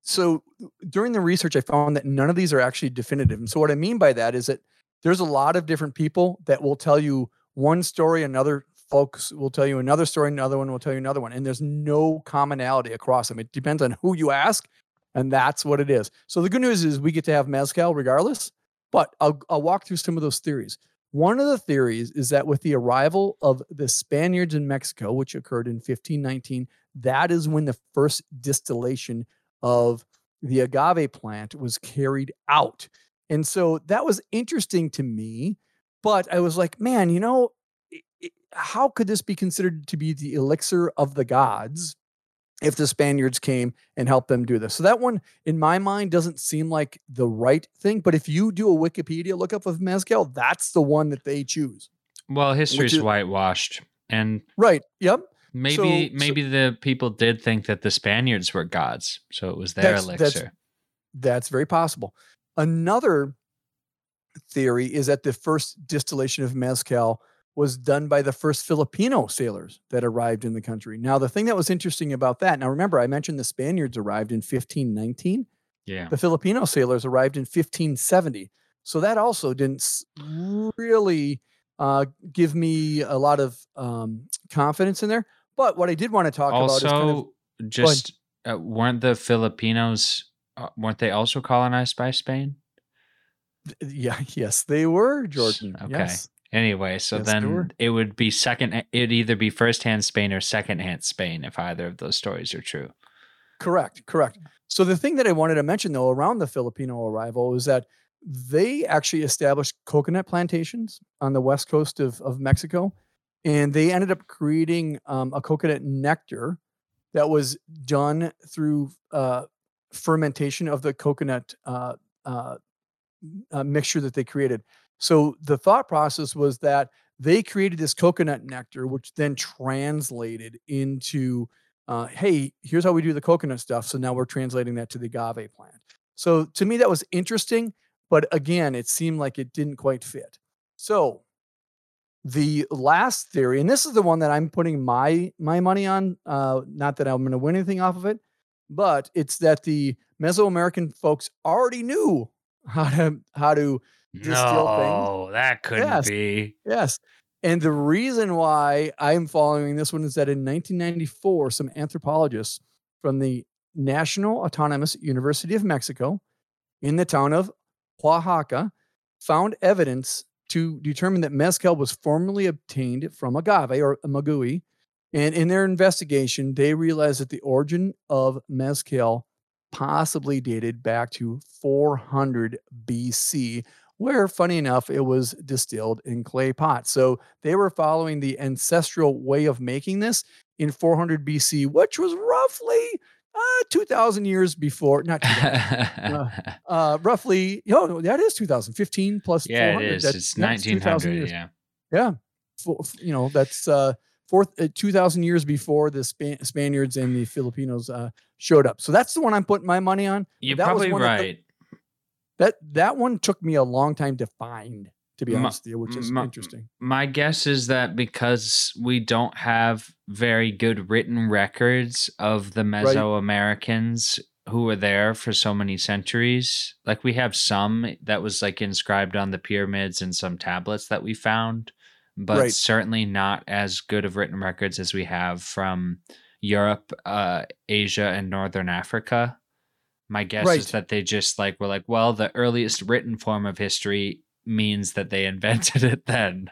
so during the research, I found that none of these are actually definitive. And so what I mean by that is that there's a lot of different people that will tell you one story, another folks will tell you another story, another one will tell you another one, and there's no commonality across them. It depends on who you ask, and that's what it is. So the good news is we get to have mezcal regardless. But I'll, I'll walk through some of those theories. One of the theories is that with the arrival of the Spaniards in Mexico, which occurred in 1519, that is when the first distillation of the agave plant was carried out. And so that was interesting to me. But I was like, man, you know, how could this be considered to be the elixir of the gods if the Spaniards came and helped them do this? So that one, in my mind, doesn't seem like the right thing. But if you do a Wikipedia lookup of Mezcal, that's the one that they choose. well, history's is- whitewashed, and Right. Yep. Maybe so- maybe the people did think that the Spaniards were gods, so it was their That's- elixir. that's- That's very possible. Another theory is that the first distillation of mezcal was done by the first Filipino sailors that arrived in the country. Now, the thing that was interesting about that, now remember, I mentioned the Spaniards arrived in 1519. yeah. The Filipino sailors arrived in 1570. So that also didn't really uh, give me a lot of um, confidence in there. But what I did want to talk about is kind of Also, just uh, weren't the Filipinos uh, weren't they also colonized by Spain? yeah, yes, they were Jordan. okay. Yes. Anyway, so Yes, then it would be second. It'd either be firsthand Spain or secondhand Spain if either of those stories are true. Correct, correct. So the thing that I wanted to mention though around the Filipino arrival is that they actually established coconut plantations on the west coast of, of Mexico, and they ended up creating um, a coconut nectar that was done through uh, fermentation of the coconut uh, uh, uh, mixture that they created. So the thought process was that they created this coconut nectar, which then translated into uh, hey, here's how we do the coconut stuff. So now we're translating that to the agave plant. So to me, that was interesting. But again, it seemed like it didn't quite fit. So the last theory, and this is the one that I'm putting my my money on. Uh, not that I'm going to win anything off of it, but it's that the Mesoamerican folks already knew how to how to Distill things. No, that couldn't Yes. be. Yes. And the reason why I'm following this one is that in 1994, some anthropologists from the National Autonomous University of Mexico in the town of Oaxaca found evidence to determine that mezcal was formerly obtained from agave or maguey. And in their investigation, they realized that the origin of mezcal possibly dated back to 400 BC, where, funny enough, it was distilled in clay pots. So they were following the ancestral way of making this in 400 BC, which was roughly uh, 2,000 years before, not 2,000, uh, roughly, oh, no, that is 2015 plus yeah, 400. it is. That's- It's that's 2,000 1900. years. Yeah. Yeah. Fo- f- you know, that's uh, fourth uh, 2000 years before the Span- Spaniards and the Filipinos uh, showed up. So that's the one I'm putting my money on. You're that was probably that the- right. That that one took me a long time to find, to be honest with you, which is ma- interesting. My guess is that because we don't have very good written records of the Mesoamericans who were there for so many centuries, like we have some that was like inscribed on the pyramids and some tablets that we found, but Right. certainly not as good of written records as we have from Europe, uh, Asia, and Northern Africa. My guess Right. is that they just like were like, well, the earliest written form of history means that they invented it then.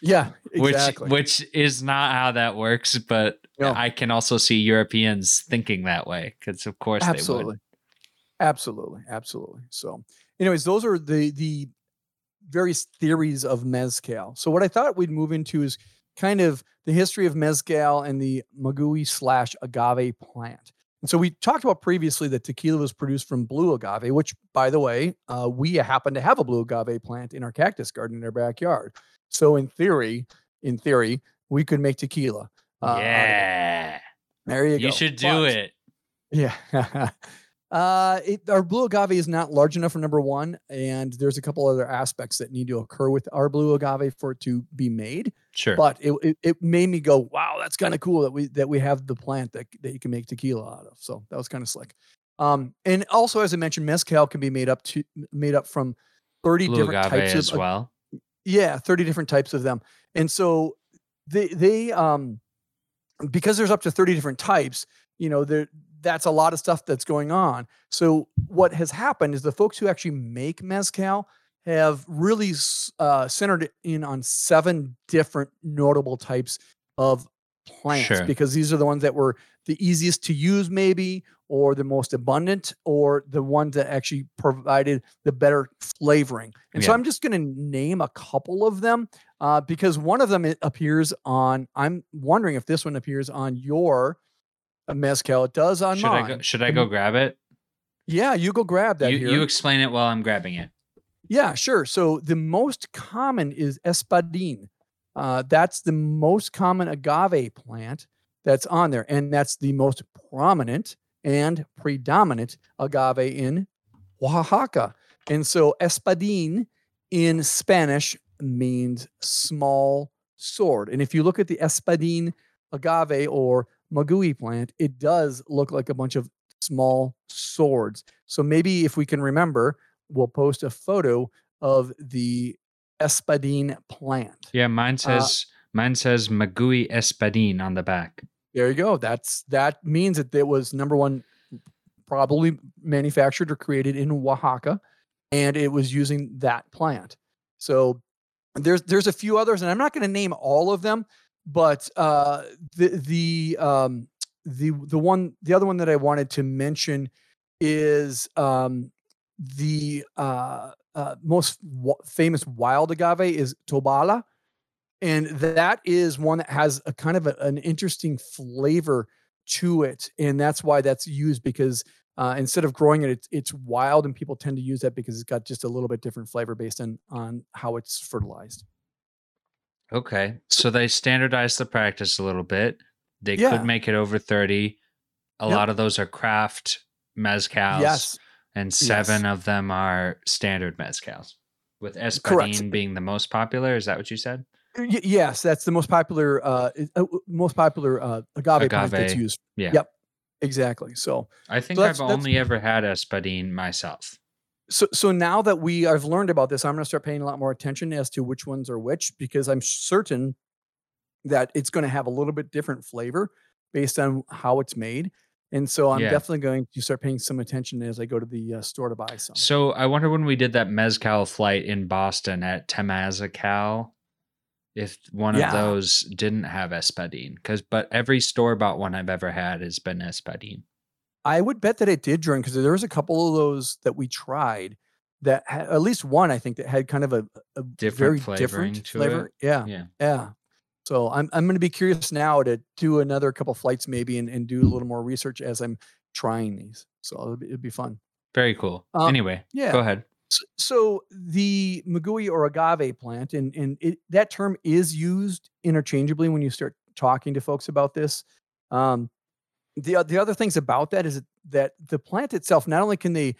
Yeah, exactly. which which is not how that works but No. i can also see europeans thinking that way because of course absolutely. Absolutely absolutely. So anyways those are the the various theories of mezcal. So what i thought we'd move into is kind of the history of mezcal and the maguey slash agave plant and so we talked about previously that tequila was produced from blue agave which by the way uh, we happen to have a blue agave plant in our cactus garden in our backyard. So in theory in theory we could make tequila uh, out of it. yeah. There you, you, go. should do But- it. Yeah. uh, it, our blue agave is not large enough for number one, and there's a couple other aspects that need to occur with our blue agave for it to be made. sure But it, it, it made me go, wow, that's kind of cool that we that we have the plant that that you can make tequila out of. So that was kind of slick. Um, and also as I mentioned, mezcal can be made up to made up from 30 blue different agave types as of well yeah 30 different types of them and so they they um because there's up to 30 different types you know there that's a lot of stuff that's going on. So what has happened is the folks who actually make mezcal have really uh, centered in on seven different notable types of plants Sure. because these are the ones that were the easiest to use maybe or the most abundant or the ones that actually provided the better flavoring. And so i'm just going to name a couple of them uh, because one of them it appears on i'm wondering if this one appears on your uh, mezcal it does on should mine i go should i go grab it yeah you go grab that you, here. you explain it while i'm grabbing it Yeah, sure. So the most common is espadin. Uh, that's the most common agave plant that's on there, and that's the most prominent and predominant agave in Oaxaca. And so espadin in Spanish means small sword. And if you look at the espadin agave or maguey plant, it does look like a bunch of small swords. So maybe if we can remember, we'll post a photo of the espadin plant. yeah mine Uh, says mine says maguey espadin on the back There you go. That's that means that it was number one, probably manufactured or created in Oaxaca, and it was using that plant. So there's there's a few others, and I'm not going to name all of them, but uh, the the um, the the one the other one that I wanted to mention is um, the uh, uh, most wa- famous wild agave is Tobala and that is one that has a kind of a- an interesting flavor to it and that's why that's used because uh, instead of growing it it's, it's wild and people tend to use that because it's got just a little bit different flavor based on on how it's fertilized okay so they standardized the practice a little bit they Yeah. could make it over 30 a Yep. lot of those are craft mezcals yes and Yes. seven of them are standard mezcals with Correct. being the most popular is that what you said Y- yes that's the most popular uh, uh most popular uh, agave, plant that's used yeah. yep exactly so i think that's- i've only ever had espadin myself so so now that we i've learned about this i'm going to start paying a lot more attention as to which ones are which because i'm certain that it's going to have a little bit different flavor based on how it's made and so i'm Yeah. definitely going to start paying some attention as i go to the uh, store to buy some so i wonder when we did that mezcal flight in boston at temazcal if one Yeah. of those didn't have espadin because but every store bought one i've ever had has been espadin i would bet that it did during because there was a couple of those that we tried that had at least one i think that had kind of a, a Different very different flavor it? yeah yeah Yeah. So I'm I'm going to be curious now to do another couple flights maybe and, and do a little more research as I'm trying these. So it'll be, it'd be fun. very cool Um, anyway yeah. go ahead So, so the maguey or agave plant and and it, that term is used interchangeably when you start talking to folks about this. Um, the the other things about that is that the plant itself not only can they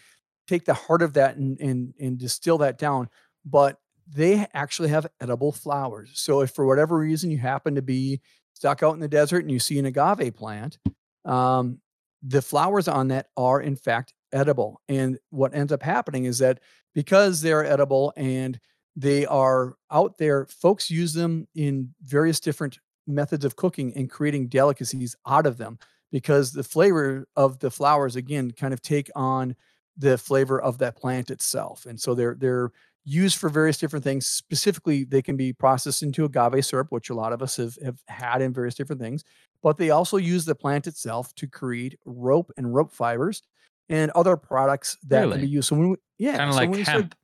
take the heart of that and and, and distill that down, but they actually have edible flowers. So if for whatever reason you happen to be stuck out in the desert and you see an agave plant, um, the flowers on that are in fact edible. And what ends up happening is that because they're edible and they are out there, folks use them in various different methods of cooking and creating delicacies out of them because the flavor of the flowers again kind of take on the flavor of that plant itself. And so they're they're used for various different things. Specifically, they can be processed into agave syrup, which a lot of us have, have had in various different things. But they also use the plant itself to create rope and rope fibers and other products that Really? can be used. So when we, yeah, Kind of so like when we start- hemp.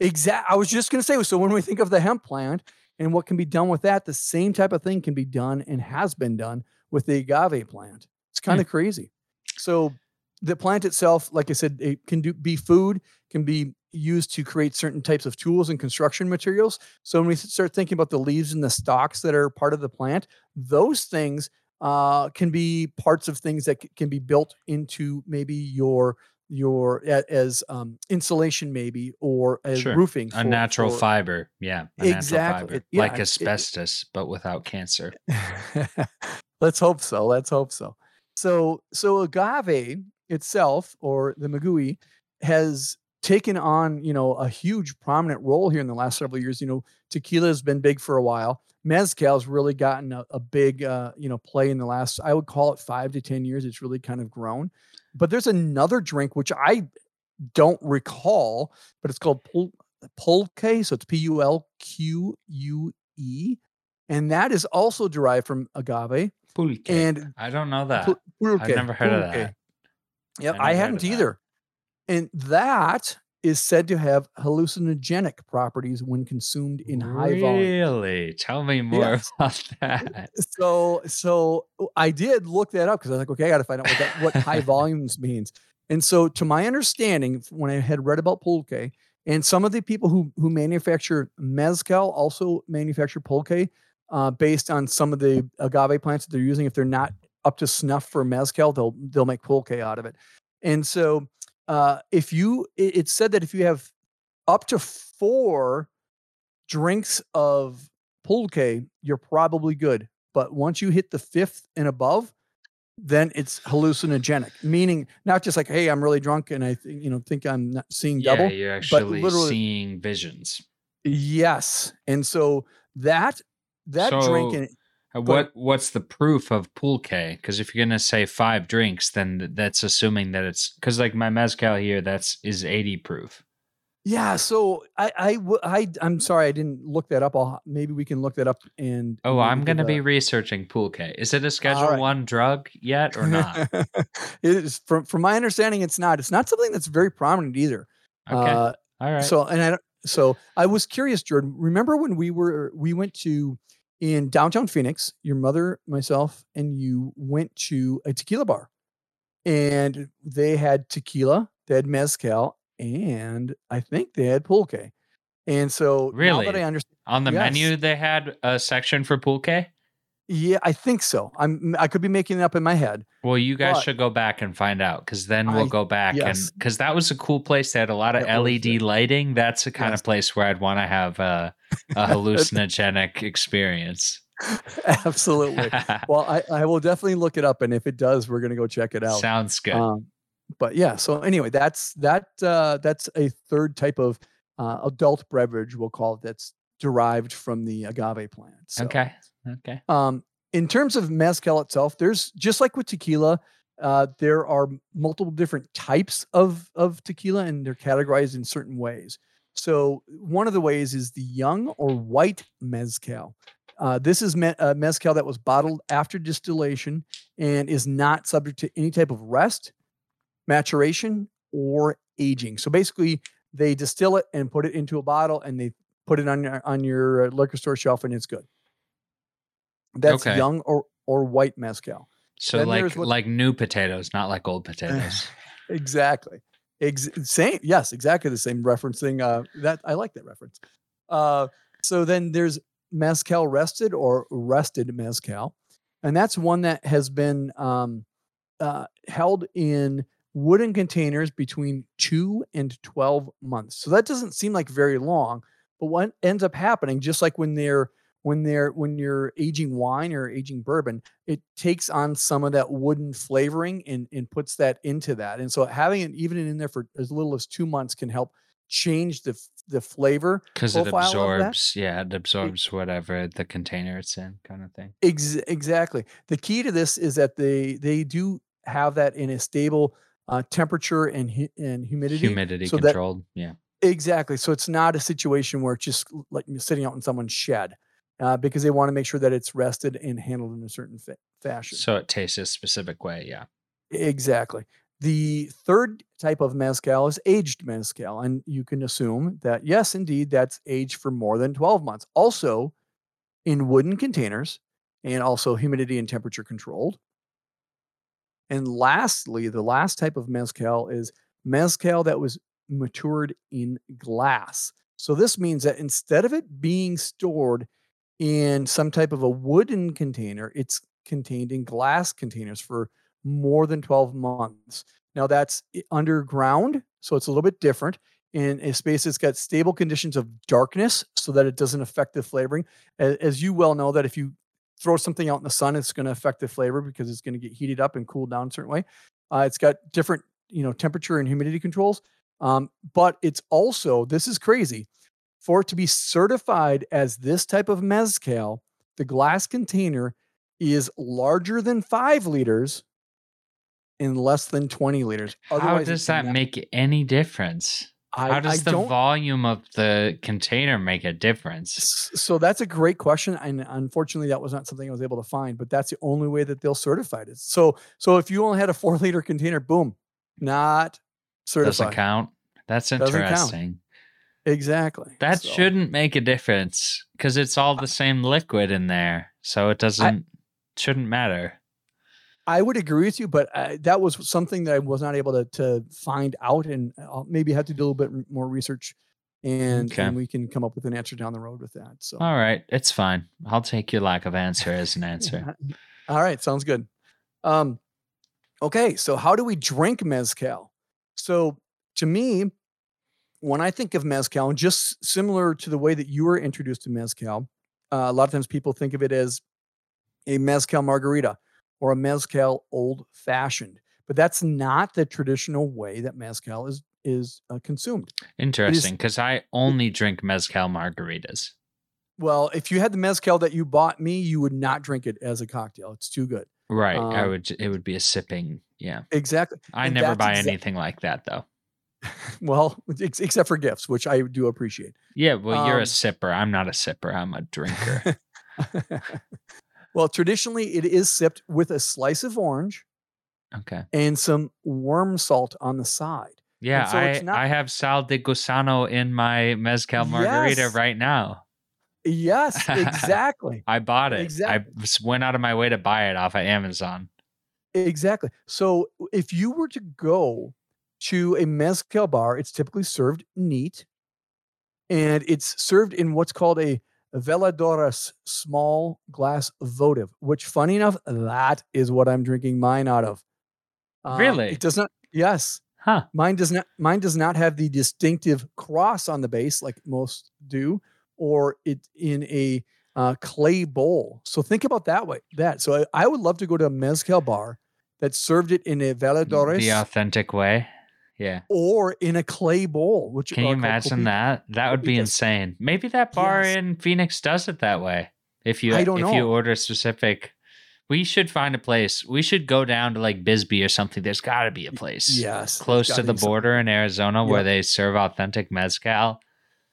Exact. I was just going to say. So when we think of the hemp plant and what can be done with that, the same type of thing can be done and has been done with the agave plant. It's kind of crazy. So the plant itself, like I said, it can do be food, can be used to create certain types of tools and construction materials. So when we start thinking about the leaves and the stalks that are part of the plant, those things uh, can be parts of things that c- can be built into maybe your your a- as um, insulation maybe or as Sure. roofing A natural for- fiber. Yeah. A natural Exactly. fiber. It- yeah, like it- it- asbestos, but without cancer. Let's hope so. Let's hope so. So so agave itself or the maguey has taken on, you know, a huge prominent role here in the last several years. You know, tequila has been big for a while. Mezcal's really gotten a, a big uh, you know, play in the last I would call it 5 to 10 years. It's really kind of grown. But there's another drink which I don't recall, but it's called pul- pulque, so it's P U L Q U E, and that is also derived from agave. Pulque. And I don't know that. pulque, I've never heard pulque. of that. Yep, I, I hadn't of that. either. And that is said to have hallucinogenic properties when consumed in high volume. Really? Tell me more Yes. about that. So, so oh, I did look that up because I was like, okay, I got to find out what that, what high volumes means. And so, to my understanding, when I had read about pulque, and some of the people who who manufacture mezcal also manufacture pulque, uh, based on some of the agave plants that they're using. If they're not up to snuff for mezcal, they'll they'll make pulque out of it. And so, uh, if you, it, it's said that if you have up to four drinks of pulque, you're probably good. But once you hit the fifth and above, then it's hallucinogenic, meaning not just like, hey, I'm really drunk and I, th- you know, think I'm not seeing Yeah, double. you're actually literally- seeing visions. Yes, and so that that drink So, and Uh. What what's the proof of pulque? Because if you're gonna say five drinks, then that's assuming that it's because like my mezcal here, that's is 80 proof. yeah. So I, I, I, I'm sorry I didn't look that up. I'll maybe we can look that up and. Oh, I'm gonna a- be researching pulque. Is it a Schedule right. One drug yet or not? it is from from my understanding, it's not. It's not something that's very prominent either. Okay, Uh, all right. So and I don't- so I was curious, Jordan. Remember when we were we went to in downtown Phoenix? Your mother, myself, and you went to a tequila bar, and they had tequila, they had mezcal, and I think they had pulque. And so now that Really? I understand, On the yes. menu, they had a section for pulque. Yeah, I think so. I'm I could be making it up in my head. Well, you guys But- should go back and find out because then we'll I- go back yes. and because that was a cool place. They had a lot of LED lighting. That's the kind Yes. of place where I'd want to have a, a hallucinogenic experience. Absolutely. well, I, I will definitely look it up, and if it does, we're gonna go check it out. Sounds good. Um, but yeah, so anyway, that's that uh, that's a third type of uh, adult beverage, we'll call it, that's derived from the agave plant. So, okay. Okay. Um, in terms of mezcal itself, there's just like with tequila, uh, there are multiple different types of of tequila, and they're categorized in certain ways. So one of the ways is the young or white mezcal. Uh, this is me- uh, mezcal that was bottled after distillation and is not subject to any type of rest, maturation, or aging. So basically, they distill it and put it into a bottle, and they put it on your on your liquor store shelf, and it's good. That's Okay. young or or white mezcal. So Then like what- like new potatoes, not like old potatoes. exactly. Ex- same. Yes, exactly the same referencing. Uh, that I like that reference. Uh, so then there's mezcal rested or rested mezcal, and that's one that has been um, uh, held in wooden containers between two and 12 months. So that doesn't seem like very long, but what ends up happening, just like when they're when they're when you're aging wine or aging bourbon, it takes on some of that wooden flavoring and, and puts that into that. And so having it even in there for as little as two months can help change the the flavor because it that. absorbs. Yeah, it absorbs whatever the container it's in, kind of thing. Ex- exactly. The key to this is that they they do have that in a stable uh, temperature and hu- and humidity. Humidity so that- controlled. yeah. Exactly. So it's not a situation where it's just like sitting out in someone's shed, uh, because they want to make sure that it's rested and handled in a certain fa- fashion. So it tastes a specific way. Yeah. Exactly. The third type of mezcal is aged mezcal, and you can assume that yes, indeed, that's aged for more than twelve months. Also, in wooden containers, and also humidity and temperature controlled. And lastly, the last type of mezcal is mezcal that was matured in glass. So this means that instead of it being stored in some type of a wooden container, it's contained in glass containers for more than 12 months. Now that's underground, so it's a little bit different in a space that's got stable conditions of darkness so that it doesn't affect the flavoring. As you well know that if you throw something out in the sun, it's going to affect the flavor because it's going to get heated up and cooled down a certain way. Uh, it's got different, you know, temperature and humidity controls. Um, but it's also, this is crazy, for it to be certified as this type of mezcal, the glass container is larger than five liters and less than 20 liters. How does that not- make any difference? I, How does I the don't, volume of the container make a difference? So that's a great question, and unfortunately, that was not something I was able to find. But that's the only way that they'll certify it. So, so if you only had a four liter container, boom, not certified. Doesn't count. That's Doesn't count. Exactly. That So, shouldn't make a difference because it's all the same liquid in there, so it doesn't shouldn't matter. I would agree with you, but uh, that was something that I was not able to to find out, and I'll maybe have to do a little bit more research, and, Okay. and we can come up with an answer down the road with that. So, All right, it's fine. I'll take your lack of answer as an answer. All right, sounds good. Um, okay, so how do we drink mezcal? So to me, when I think of mezcal, and just similar to the way that you were introduced to mezcal, uh, a lot of times people think of it as a mezcal margarita or a mezcal old fashioned, but that's not the traditional way that mezcal is is uh, consumed. Interesting, because I only drink mezcal margaritas. Well, if you had the mezcal that you bought me, you would not drink it as a cocktail. It's too good. Right, I Um, would. It would be a sipping. Yeah, Exactly. I and never buy anything like that though. Well, ex- except for gifts, which I do appreciate. Yeah, well, you're Um, a sipper. I'm not a sipper. I'm a drinker. well, traditionally, it is sipped with a slice of orange okay. and some worm salt on the side. Yeah, so I it's not- I have sal de gusano in my mezcal margarita Yes. right now. Yes, exactly. I bought it. Exact- I went out of my way to buy it off of Amazon. exactly. So if you were to go to a mezcal bar, it's typically served neat and it's served in what's called a veladoras small glass votive, which funny enough, that is what I'm drinking mine out of. Um, Really? It does not, yes. Huh. Mine does not mine does not have the distinctive cross on the base like most do, or it in a uh, clay bowl. So think about that way. That so I, I would love to go to a mezcal bar that served it in a veladoras The authentic way. Yeah. or in a clay bowl. Which Can you imagine that? That would be insane. Maybe that bar Yes. in Phoenix does it that way. If you I don't if you order specific we should find a place. We should go down to like Bisbee or something. There's got to be a place Yes, close to the border in Arizona where they serve authentic mezcal.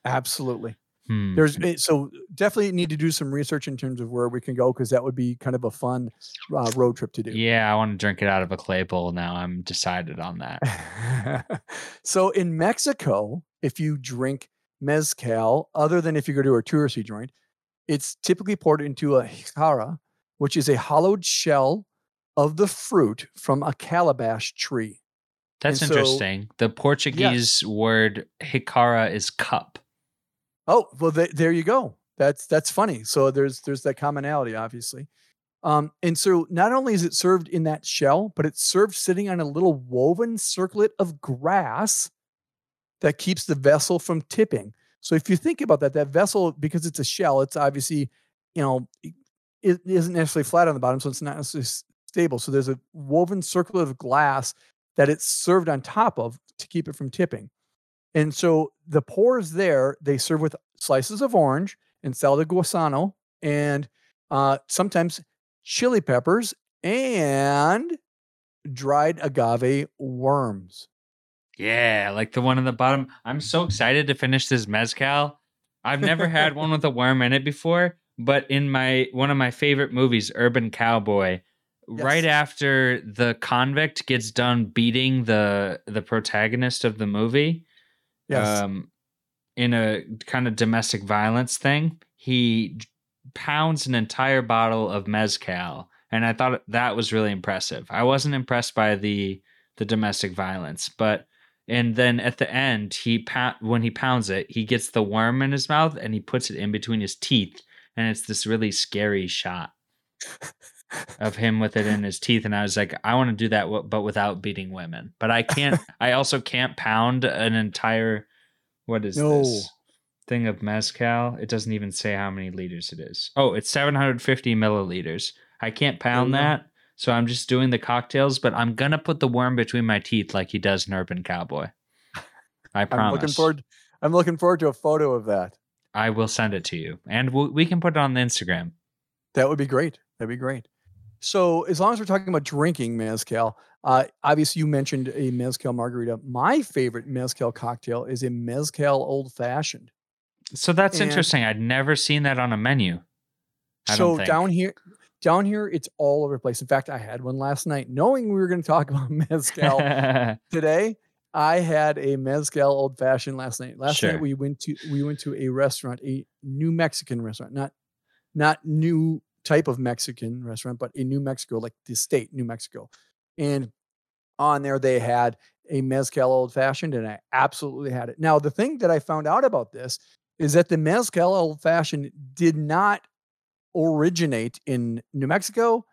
Absolutely. Hmm. There's eh, so definitely need to do some research in terms of where we can go because that would be kind of a fun uh, road trip to do. Yeah, I want to drink it out of a clay bowl now. I'm decided on that. so in Mexico, if you drink mezcal, other than if you go to a touristy joint, it's typically poured into a jara, which is a hollowed shell of the fruit from a calabash tree. That's so- interesting. The Portuguese word hikara is cup. Oh, well, th- there you go. That's that's funny. So there's there's that commonality, obviously. Um, and so not only is it served in that shell, but it's served sitting on a little woven circlet of grass that keeps the vessel from tipping. So if you think about that, that vessel, because it's a shell, it's obviously, you know, it isn't necessarily flat on the bottom, so it's not necessarily stable. So there's a woven circlet of glass that it's served on top of to keep it from tipping. And so the pours there, they serve with slices of orange and sal de gusano and uh, sometimes chili peppers and dried agave worms. Yeah, like the one on the bottom. I'm so excited to finish this mezcal. I've never had one with a worm in it before, but in my one of my favorite movies, Urban Cowboy, yes. right after the convict gets done beating the the protagonist of the movie, yes. um, in a kind of domestic violence thing, he pounds an entire bottle of mezcal, and I thought that was really impressive. I wasn't impressed by the the domestic violence, but and then at the end he pat when he pounds it he gets the worm in his mouth and he puts it in between his teeth and it's this really scary shot of him with it in his teeth and i was like i want to do that but without beating women but i can't i also can't pound an entire what is no. this thing of mezcal it doesn't even say how many liters it is oh it's 750 milliliters i can't pound that so I'm just doing the cocktails, but I'm gonna put the worm between my teeth like he does in Urban Cowboy. I promise. I'm looking forward. I'm looking forward to a photo of that. I will send it to you, and we'll, we can put it on the Instagram. That would be great. That'd be great. So as long as we're talking about drinking mezcal, uh, obviously you mentioned a mezcal margarita. My favorite mezcal cocktail is a mezcal old fashioned. So that's and interesting. I'd never seen that on a menu. I so down here, down here, it's all over the place. In fact, I had one last night, knowing we were going to talk about mezcal today. I had a mezcal old fashioned last night. Last sure. night we went to we went to a restaurant, a New Mexican restaurant, not not new type of Mexican restaurant, but in New Mexico, like the state, New Mexico. And on there they had a mezcal old fashioned, and I absolutely had it. Now, the thing that I found out about this is that the mezcal old fashioned did not originate in New Mexico,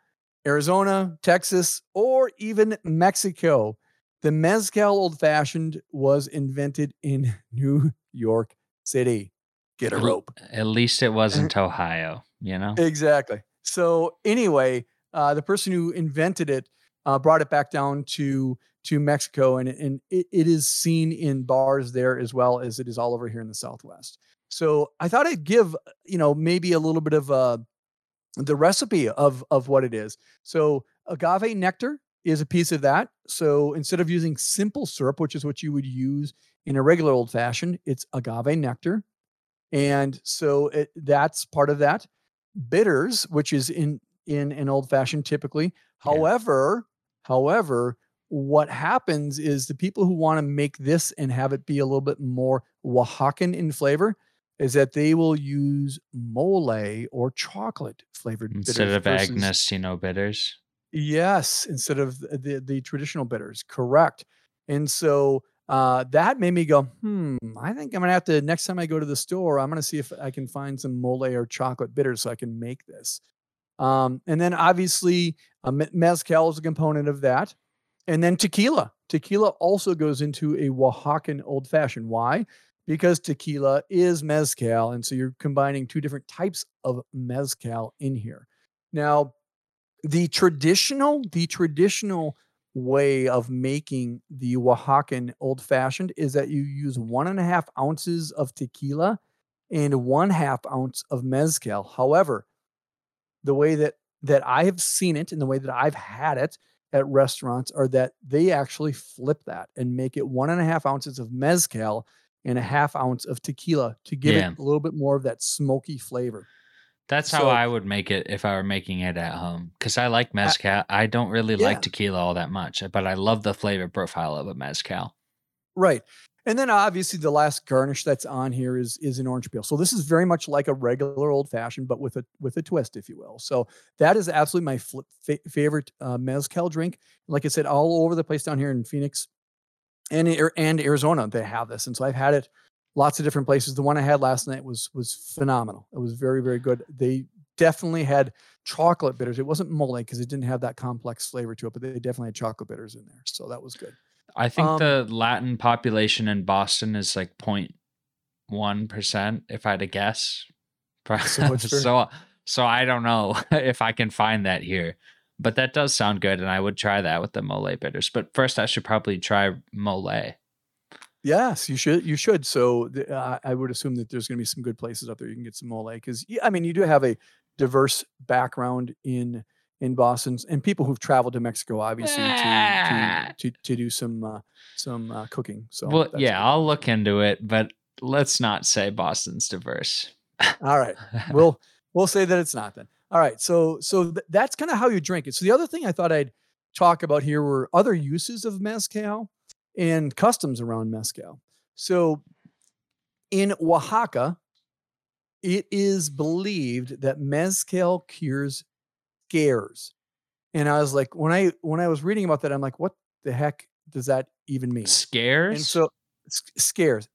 Arizona, Texas, or even Mexico. The Mezcal Old Fashioned was invented in New York City. Get a rope. At least it wasn't Ohio, you know? Exactly. So, anyway, uh, the person who invented it uh, brought it back down to to Mexico, and, and it, it is seen in bars there as well as it is all over here in the Southwest. So I thought I'd give, you know, maybe a little bit of uh, the recipe of of what it is. So agave nectar is a piece of that. So instead of using simple syrup, which is what you would use in a regular old fashioned, it's agave nectar. And so it, that's part of that. Bitters, which is in in an old fashioned typically. Yeah. However, however, what happens is the people who want to make this and have it be a little bit more Oaxacan in flavor, is that they will use mole or chocolate flavored instead of versus, Angostura bitters. Yes, instead of the, the traditional bitters, correct. And so uh, that made me go, hmm, I think I'm gonna have to next time I go to the store, I'm gonna see if I can find some mole or chocolate bitters so I can make this. Um, and then obviously uh, mezcal is a component of that, and then tequila. Tequila also goes into a Oaxacan old fashioned. Why? because tequila is mezcal. And so you're combining two different types of mezcal in here. Now, the traditional, the traditional way of making the Oaxacan old fashioned is that you use one and a half ounces of tequila and one half ounce of mezcal. However, the way that that I have seen it and the way that I've had it at restaurants are that they actually flip that and make it one and a half ounces of mezcal and a half ounce of tequila to give yeah. it a little bit more of that smoky flavor. That's so, how I would make it if I were making it at home. Because I like mezcal. I, I don't really yeah. like tequila all that much, but I love the flavor profile of a mezcal. Right. And then obviously the last garnish that's on here is is an orange peel. So this is very much like a regular old fashioned, but with a with a twist, if you will. So that is absolutely my f- favorite uh, mezcal drink. Like I said, all over the place down here in Phoenix, and and Arizona they have this, and so I've had it lots of different places. The one I had last night was was phenomenal. It was very very good. They definitely had chocolate bitters. It wasn't mole because it didn't have that complex flavor to it, but they definitely had chocolate bitters in there. So that was good. I think Um, the Latin population in Boston is like 0.1 percent, if I had to guess. So so so I don't know if I can find that here, but that does sound good, and I would try that with the mole bitters. But first, I should probably try mole. Yes, you should. You should. So the, uh, I would assume that there's going to be some good places up there you can get some mole because I mean you do have a diverse background in in Boston and people who've traveled to Mexico obviously Ah. to, to to to do some uh, some uh, cooking. So well, yeah. I'll look into it, but let's not say Boston's diverse. All right. We'll we'll say that it's not then. All right. So so th- that's kind of how you drink it. So the other thing I thought I'd talk about here were other uses of mezcal and customs around mezcal. So in Oaxaca, it is believed that mezcal cures scares. And I was like, when I when I was reading about that, I'm like, what the heck does that even mean? Scares. And so scares.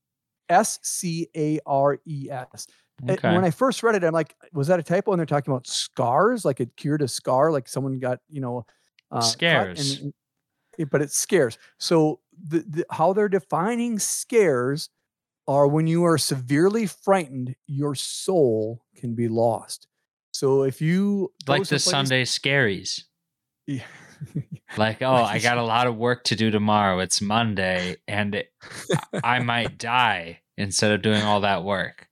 S C A R E S. And okay. When I first read it, I'm like, was that a typo? And they're talking about scars, like it cured a scar, like someone got, you know, uh, Scares. and- but it scares. So the, the how they're defining scares are when you are severely frightened, your soul can be lost. So if you like the Sunday scaries. Yeah. Like, oh, I got a lot of work to do tomorrow. It's Monday, and it, I might die instead of doing all that work.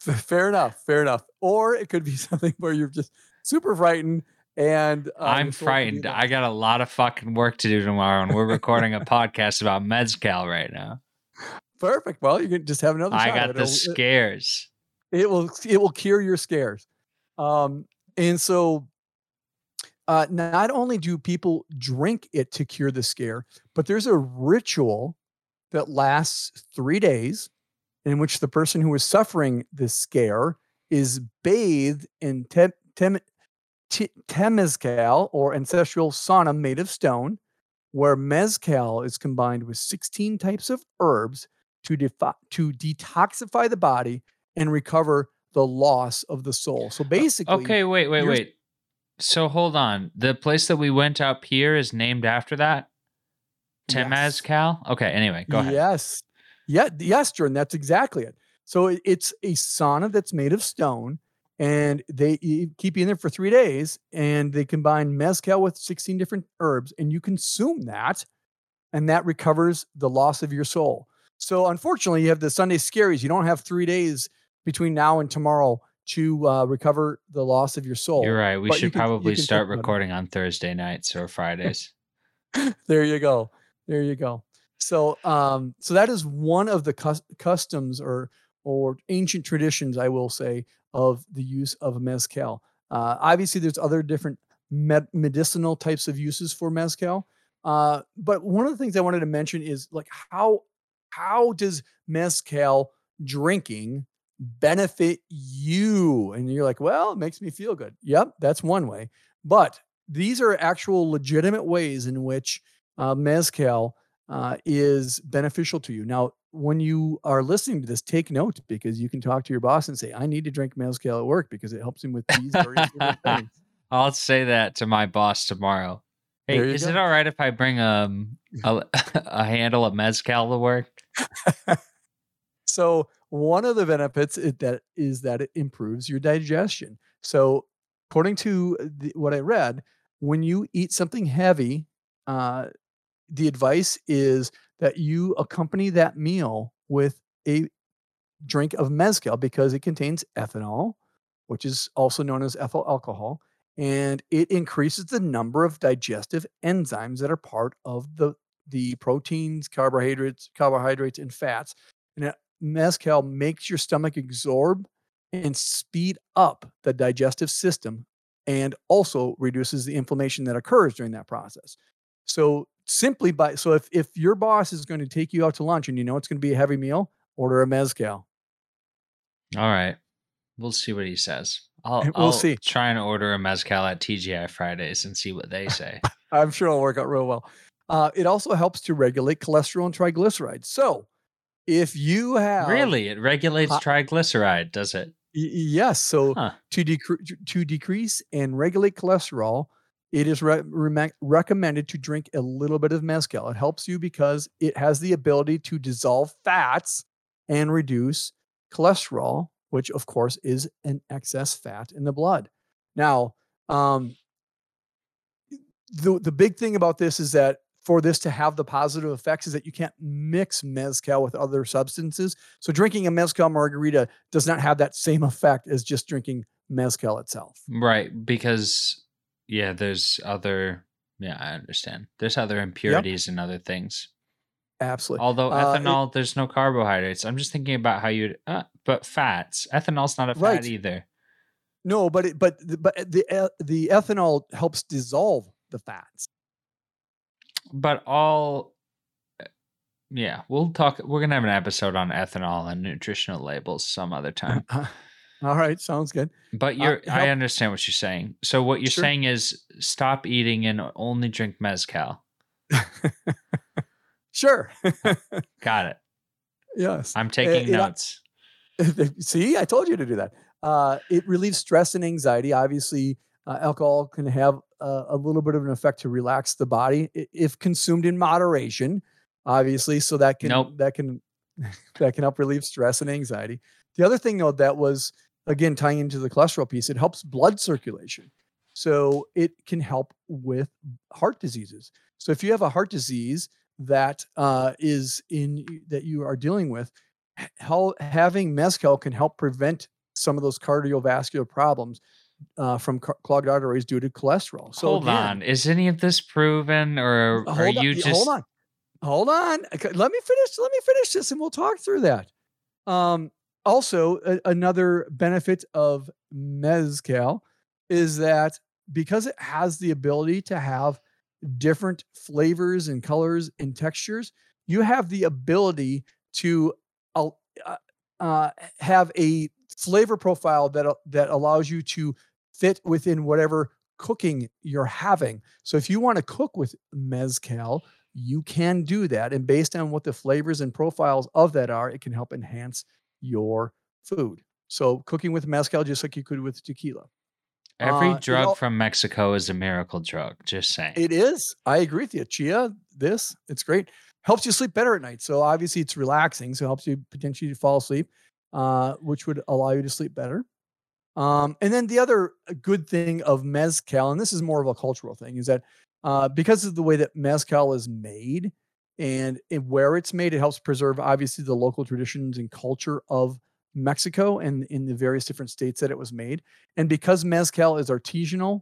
fair enough, fair enough. Or it could be something where you're just super frightened and uh, I'm your soul can be frightened. I got a lot of fucking work to do tomorrow, and we're recording a podcast about mezcal right now. Perfect. Well, you can just have another. I got the It'll- it- scares. it will it will cure your scares um and so uh not only do people drink it to cure the scare but there's a ritual that lasts three days in which the person who is suffering the scare is bathed in tem- tem- te- temazcal or ancestral sauna made of stone where mezcal is combined with 16 types of herbs to, defi- to detoxify the body and recover the loss of the soul. So basically, Okay, wait, wait, wait. So hold on. The place that we went up here is named after that? Yes. Temazcal? Okay, anyway, go ahead. Yes. Yeah, yes, Jordan, that's exactly it. So it's a sauna that's made of stone and they keep you in there for three days and they combine mezcal with 16 different herbs and you consume that and that recovers the loss of your soul. So unfortunately, you have the Sunday scaries. You don't have three days between now and tomorrow to uh, recover the loss of your soul. You're right. We but should can- probably start think about it. recording on Thursday nights or Fridays. there you go there you go so um so that is one of the cus- customs or or ancient traditions i will say of the use of mezcal. Uh obviously there's other different med- medicinal types of uses for mezcal uh but one of the things i wanted to mention is like how how does mezcal drinking benefit you? And you're like well it makes me feel good. Yep that's one way but these are actual legitimate ways in which uh, mezcal uh, is beneficial to you. Now, when you are listening to this, take note because you can talk to your boss and say, "I need to drink mezcal at work because it helps him with these various things." I'll say that to my boss tomorrow. Hey, is go. it all right if I bring um a, a handle of mezcal to work? So one of the benefits it, that is that it improves your digestion. So according to the, what I read, when you eat something heavy, uh, the advice is that you accompany that meal with a drink of mezcal because it contains ethanol, which is also known as ethyl alcohol, and it increases the number of digestive enzymes that are part of the the proteins, carbohydrates, carbohydrates, and fats. And mezcal makes your stomach absorb and speed up the digestive system, and also reduces the inflammation that occurs during that process. So simply by so if if your boss is going to take you out to lunch and you know it's going to be a heavy meal, order a mezcal. All right. We'll see what he says. I'll, We'll I'll see. try and order a mezcal at TGI Fridays and see what they say. I'm sure it'll work out real well. Uh, it also helps to regulate cholesterol and triglycerides. So, if you have Really, it regulates hot- triglyceride, does it? Y- yes. So Huh. to decrease to decrease and regulate cholesterol, it is re- reme- recommended to drink a little bit of mezcal. It helps you because it has the ability to dissolve fats and reduce cholesterol, which of course is an excess fat in the blood. Now, um, the the big thing about this is that for this to have the positive effects is that you can't mix mezcal with other substances. So drinking a mezcal margarita does not have that same effect as just drinking mezcal itself. Right, because yeah, there's other yeah, I understand. There's other impurities and other things. Absolutely. Although Uh, it- ethanol, there's no carbohydrates. I'm just thinking about how you'd, uh, but fats. Ethanol's not a fat Right. either. No, but it, but the- but the e- the ethanol helps dissolve the fats. But all, uh, yeah, we'll talk. We're gonna have an episode on ethanol and nutritional labels some other time. All right, sounds good. But you're, I understand what you're saying. So what you're Sure. saying is stop eating and only drink mezcal. Sure. Got it. yes. I'm taking it- notes. See, I told you to do that. Uh, it relieves stress and anxiety. Obviously, uh, alcohol can have a, a little bit of an effect to relax the body if consumed in moderation. Obviously, so that can Nope. that can that can help relieve stress and anxiety. The other thing, though, that was again tying into the cholesterol piece, it helps blood circulation. So it can help with heart diseases. So if you have a heart disease that uh, is in that you are dealing with, how having mezcal can help prevent some of those cardiovascular problems uh, from ca- clogged arteries due to cholesterol. So Hold again, on. Is any of this proven, or are hold on, you just hold on, hold on. Let me finish. Let me finish this, and we'll talk through that. Um, also, a- another benefit of mezcal is that because it has the ability to have different flavors and colors and textures, you have the ability to uh, uh, have a flavor profile that that allows you to fit within whatever cooking you're having. So if you want to cook with mezcal, you can do that, and based on what the flavors and profiles of that are, it can help enhance your food. So cooking with mezcal, just like you could with tequila. every uh, drug al- from Mexico is a miracle drug? Just saying. It is. I agree with you. Chia, this, it's great. Helps you sleep better at night. So obviously it's relaxing. So it helps you potentially fall asleep, uh, which would allow you to sleep better. Um, and then the other good thing of mezcal, and this is more of a cultural thing, is that uh, because of the way that mezcal is made and where it's made, it helps preserve obviously the local traditions and culture of Mexico and in the various different states that it was made. And because mezcal is artisanal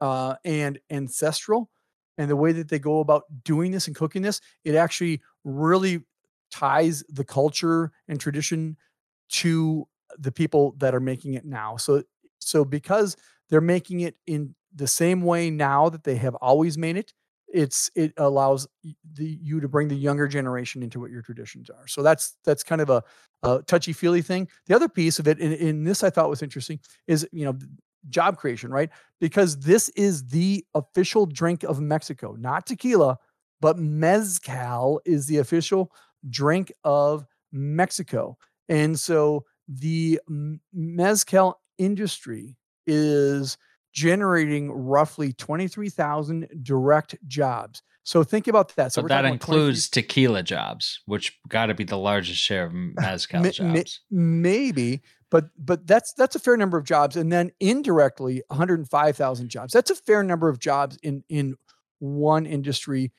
uh, and ancestral, and the way that they go about doing this and cooking this, it actually really ties the culture and tradition to the people that are making it now. So, so because they're making it in the same way now that they have always made it, it's it allows the you to bring the younger generation into what your traditions are. So that's that's kind of a, a touchy feely thing. The other piece of it, and, and this I thought was interesting, is you know job creation, right? Because this is the official drink of Mexico, not tequila, but mezcal is the official drink of Mexico. And so the mezcal industry is generating roughly 23,000 direct jobs. So think about that. So that talking 23 includes tequila jobs, which got to be the largest share of mezcal jobs. maybe but but that's that's a fair number of jobs and then indirectly 105,000 jobs that's a fair number of jobs in in one industry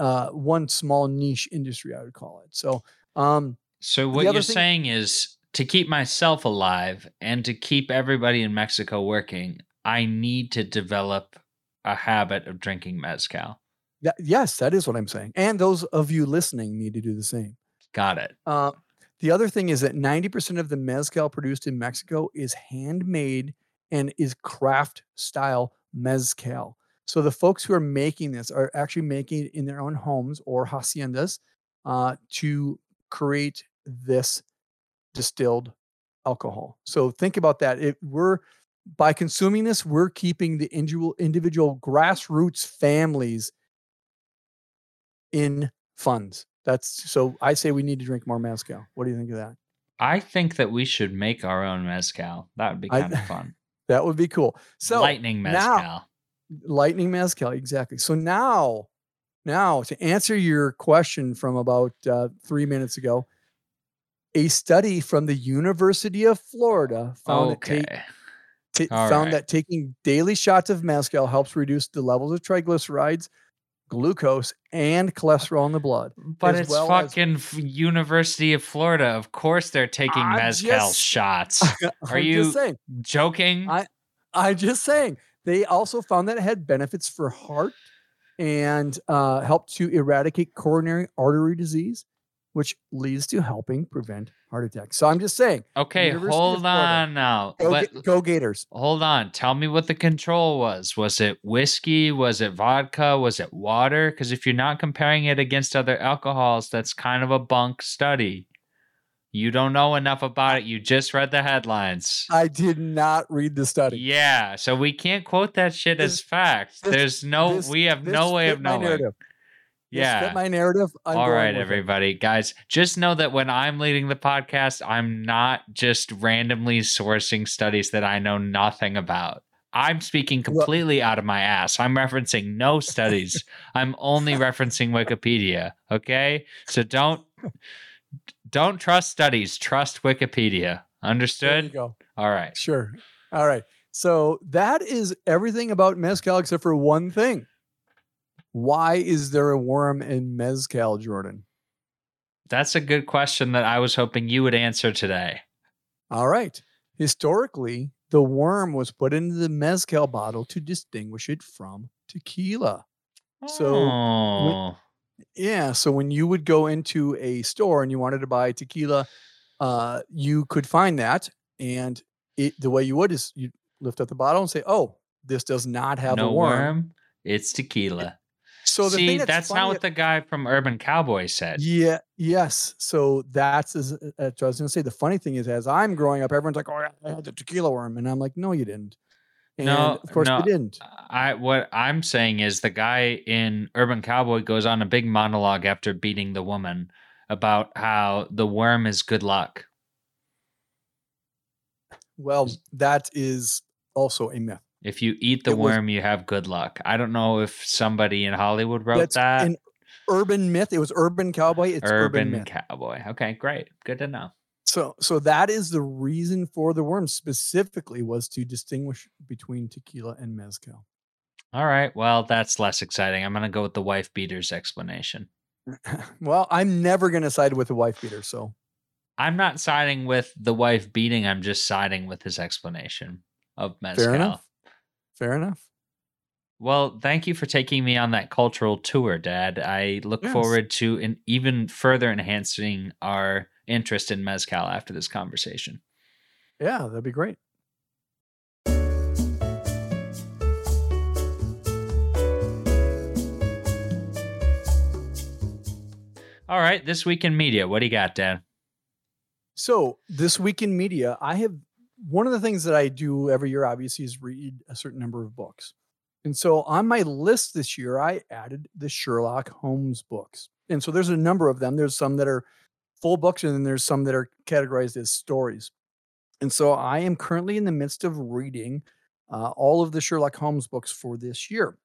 uh one small niche industry I would call it so um So what you're thing- saying is to keep myself alive and to keep everybody in Mexico working, I need to develop a habit of drinking mezcal. that, yes that is what I'm saying and those of you listening need to do the same Got it. Uh, the other thing is that 90% of the mezcal produced in Mexico is handmade and is craft style mezcal. So the folks who are making this are actually making it in their own homes or haciendas uh, to create this distilled alcohol. So think about that. If we're by consuming this, we're keeping the individual individual grassroots families in funds That's so. I say we need to drink more mezcal. What do you think of that? I think that we should make our own mezcal. That would be I- kind of fun. That would be cool. So Lightning now- mezcal. lightning mezcal exactly so now now to answer your question from about uh, three minutes ago a study from the university of florida found, okay. that, ta- found right. that taking daily shots of mezcal helps reduce the levels of triglycerides glucose and cholesterol in the blood But it's well fucking f- University of Florida. Of course they're taking I'm mezcal just- shots. Are you saying joking? I- i'm just saying they also found that it had benefits for heart and uh, helped to eradicate coronary artery disease, which leads to helping prevent heart attacks. So I'm just saying, okay, University hold on now. go, Ga- go Gators. hold on. Tell me what the control was. Was it whiskey? Was it vodka? Was it water? Because if you're not comparing it against other alcohols, that's kind of a bunk study. You don't know enough about it. You just read the headlines. I did not read the study. Yeah, so we can't quote that shit as fact. this- There's no, this- we have no way of knowing. narrative. Yeah. my narrative. I'm All right, with it. everybody, guys, just know that when I'm leading the podcast, I'm not just randomly sourcing studies that I know nothing about. I'm speaking Well- completely out of my ass. I'm referencing no studies. I'm only referencing Wikipedia. Okay, so don't don't trust studies. Trust Wikipedia. There you Understood? go. All right. Sure. All right. So that is everything about mezcal except for one thing. Why is there a worm in mezcal, Jordan? That's a good question that I was hoping you would answer today. All right. Historically, the worm was put into the mezcal bottle to distinguish it from tequila. So, oh, Yeah. So when you would go into a store and you wanted to buy tequila, uh, you could find that. And it, the way you would is you lift up the bottle and say, oh, this does not have no a worm. worm. It's tequila. So the See, that's, that's, not what the guy from Urban Cowboy said. Yeah. Yes. So that's as, uh, I was going to say. The funny thing is, as I'm growing up, everyone's like, "Oh, I had the tequila worm," and I'm like, "No, you didn't." And No, of course no. you didn't. I what I'm saying is the guy in Urban Cowboy goes on a big monologue after beating the woman about how the worm is good luck. Well, that is also a myth. If you eat the It was- worm, you have good luck. I don't know if somebody in Hollywood wrote That's that. an urban myth. It was urban cowboy. It's urban, Urban. Cowboy. Okay, great. Good to know. So, so that is the reason for the worm specifically was to distinguish between tequila and mezcal. All right. Well, that's less exciting. I'm going to go with the wife beaters explanation. well, I'm never going to side with the wife beater. So, I'm not siding with the wife beating. I'm just siding with his explanation of mezcal. fair enough. Fair enough. Well, thank you for taking me on that cultural tour, Dad. I look Yes. forward to an even further enhancing our interest in mezcal after this conversation. Yeah, that'd be great. All right, this week in media, what do you got, Dad? So this week in media, I have one of the things that I do every year, obviously, is read a certain number of books. And so on my list this year, I added the Sherlock Holmes books. And so there's a number of them. There's some that are full books, and then there's some that are categorized as stories. And so I am currently in the midst of reading uh, all of the Sherlock Holmes books for this year.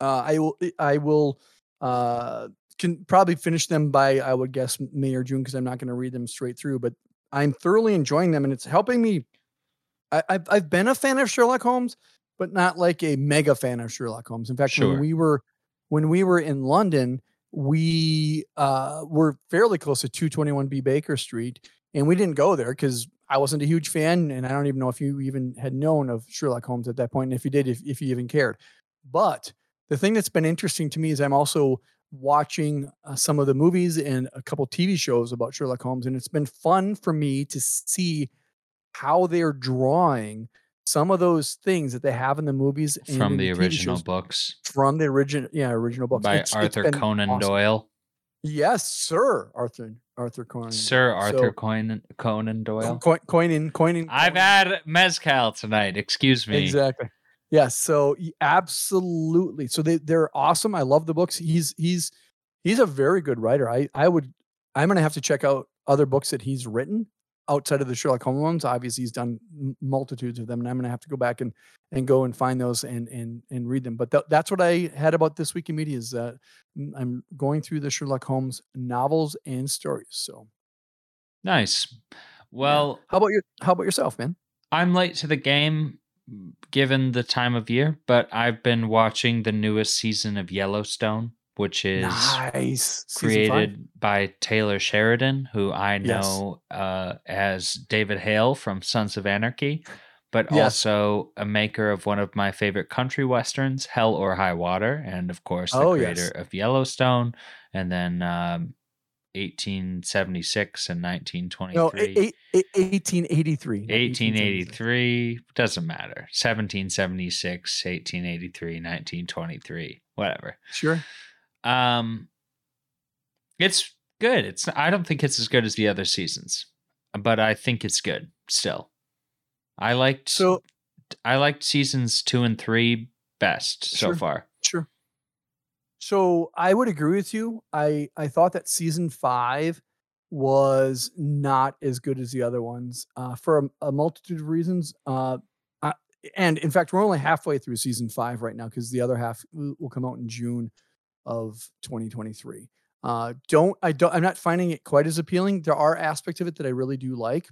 Uh, I will I will uh, can probably finish them by I would guess May or June because I'm not going to read them straight through. But I'm thoroughly enjoying them, and it's helping me. I, I've I've been a fan of Sherlock Holmes, but not like a mega fan of Sherlock Holmes. In fact, Sure. when we were when we were in London, we uh, were fairly close to 221B Baker Street, and we didn't go there because I wasn't a huge fan, and I don't even know if you even had known of Sherlock Holmes at that point, and if you did, if, if you even cared. But the thing that's been interesting to me is I'm also watching uh, some of the movies and a couple TV shows about Sherlock Holmes, and it's been fun for me to see how they're drawing some of those things that they have in the movies From the TV original shows books from the original, yeah, original books by It's- it's Arthur been Conan awesome. Doyle. Yes, Sir Arthur Arthur Conan. Sir Arthur So, Conan, Conan Doyle. Coin, coining, coining. I've had mezcal tonight. Excuse me. Exactly. Yes. So absolutely. So they they're awesome. I love the books. He's he's he's a very good writer. I I would I'm gonna have to check out other books that he's written outside of the Sherlock Holmes ones. Obviously, he's done multitudes of them, and I'm gonna have to go back and and go and find those and and and read them. But th- that's what I had about this week in media is that I'm going through the Sherlock Holmes novels and stories. So Nice. yeah. Well, how about your how about yourself, man? I'm late to the game given the time of year, but I've been watching the newest season of Yellowstone, which is Nice created by Taylor Sheridan, who I Yes. know uh, as David Hale from Sons of Anarchy, but Yes. also a maker of one of my favorite country westerns, Hell or High Water, and of course the Oh creator yes. of Yellowstone, and then um, 1876 and No, 1923. eight, eight, eight, 1883. 1883 doesn't matter 1776 1883 1923 whatever Sure. um it's good it's i don't think it's as good as the other seasons but i think it's good still i liked So i liked seasons two and three best so far Sure. So I would agree with you. I I thought that season five was not as good as the other ones uh, for a, a multitude of reasons. Uh, I, and in fact, we're only halfway through season five right now because the other half will come out in June of 2023. Uh, don't I don't I'm not finding it quite as appealing. There are aspects of it that I really do like,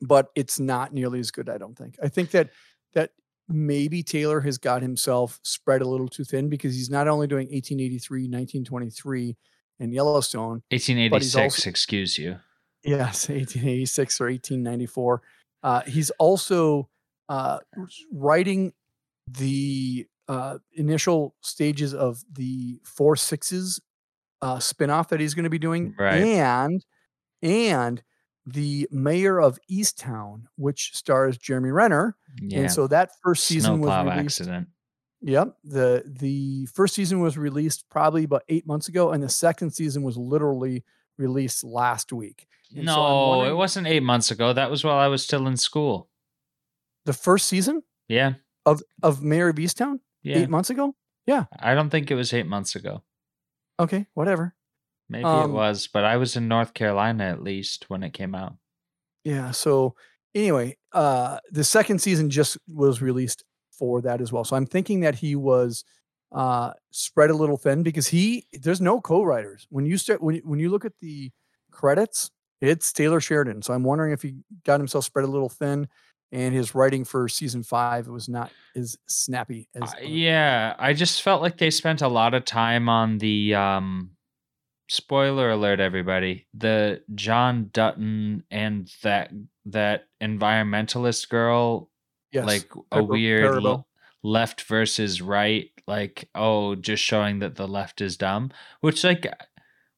but it's not nearly as good. I don't think. I think that that maybe Taylor has got himself spread a little too thin because he's not only doing 1883, 1923, and Yellowstone. 1886 also- excuse you Yes, 1886 or 1894. Uh, he's also uh, writing the uh, initial stages of the Four Sixes uh, spinoff that he's going to be doing, Right. and and the Mayor of Easttown, which stars Jeremy Renner. yeah And so that first season was snowplow released. accident Yep. The the first season was released probably about eight months ago, and the second season was literally released last week. And so no it wasn't eight months ago that was while i was still in school The first season yeah of of Mayor of Easttown yeah eight months ago. Yeah. I don't think it was eight months ago. Okay, whatever. Maybe Um, it was, but I was in North Carolina at least when it came out. Yeah. So anyway, uh, the second season just was released for that as well. So I'm thinking that he was uh spread a little thin because he there's no co-writers when you start when you, when you look at the credits it's taylor sheridan so i'm wondering if he got himself spread a little thin and his writing for season five was not as snappy as Uh, yeah, I just felt like they spent a lot of time on the um spoiler alert everybody. The John Dutton and that that environmentalist girl yes like a weird l- left versus right like oh just showing that the left is dumb which like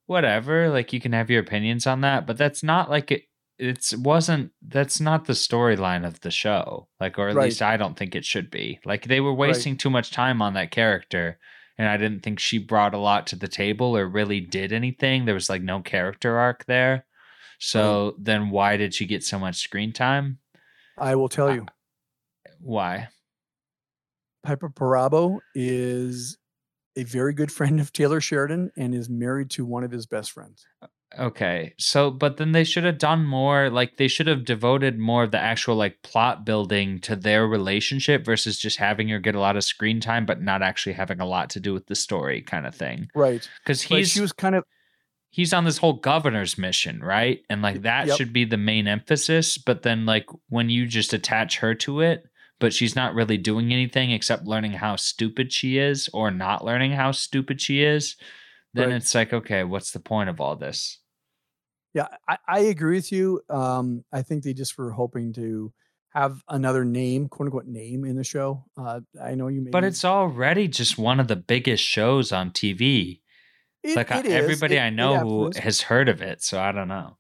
whatever like you can have your opinions on that but that's not like it it's wasn't that's not the storyline of the show like or at Right. least i don't think it should be like they were wasting too much time on that character and i didn't think she brought a lot to the table or really did anything. There was like no character arc there. So then why did she get so much screen time? I will tell uh, you. Why? Piper Perabo is a very good friend of taylor sheridan and is married to one of his best friends Okay. So, but then they should have done more. Like, they should have devoted more of the actual, like, plot building to their relationship versus just having her get a lot of screen time, but not actually having a lot to do with the story kind of thing. right Because he's, she was kind of he's on this whole governor's mission, right? And, like, that Yep. should be the main emphasis. But then, like, when you just attach her to it, but she's not really doing anything except learning how stupid she is or not learning how stupid she is, then Right. it's like, okay, what's the point of all this? Yeah, I, I agree with you. Um, I think they just were hoping to have another name, quote unquote, name in the show. Uh, I know you, made But it's already just one of the biggest shows on TV. it, like I- it everybody It- I know who has heard of it, so I don't know.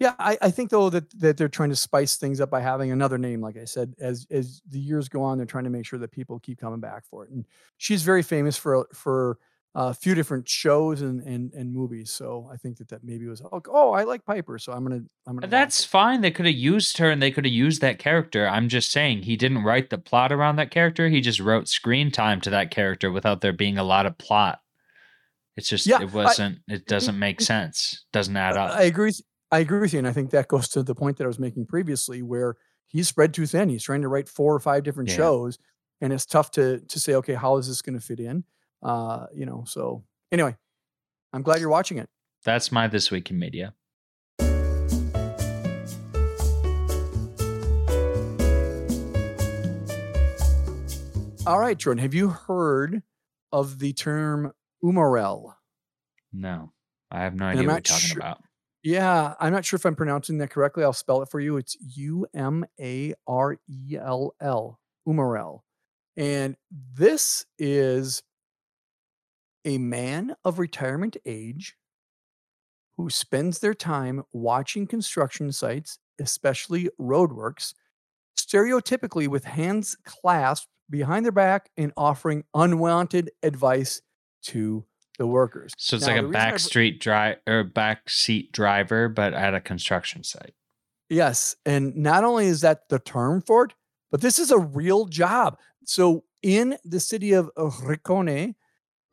Yeah, I, I think though that that they're trying to spice things up by having another name. Like I said, as as the years go on, they're trying to make sure that people keep coming back for it. And she's very famous for for a few different shows and and and movies. So I think that that maybe was oh, oh I like Piper, so I'm gonna I'm gonna. That's fine. They could have used her and they could have used that character. I'm just saying he didn't write the plot around that character. He just wrote screen time to that character without there being a lot of plot. It's just Yeah, it wasn't. it mm-hmm. doesn't make sense. Doesn't add up. I agree. with- I agree with you, and I think that goes to the point that I was making previously, where he's spread too thin. He's trying to write four or five different Yeah. shows, and it's tough to to say, okay, how is this going to fit in? Uh, you know. So anyway, I'm glad you're watching it. That's my this week in media. All right, Jordan, have you heard of the term umarell? No, I have no And idea what you're talking sure- about. Yeah, I'm not sure if I'm pronouncing that correctly. I'll spell it for you. It's U M A R E L L, Umarell. And this is a man of retirement age who spends their time watching construction sites, especially roadworks, stereotypically with hands clasped behind their back and offering unwanted advice to the workers. So it's Now, like a back street drive or back seat driver, but at a construction site. Yes. And not only is that the term for it, but this is a real job. So in the city of Riccione,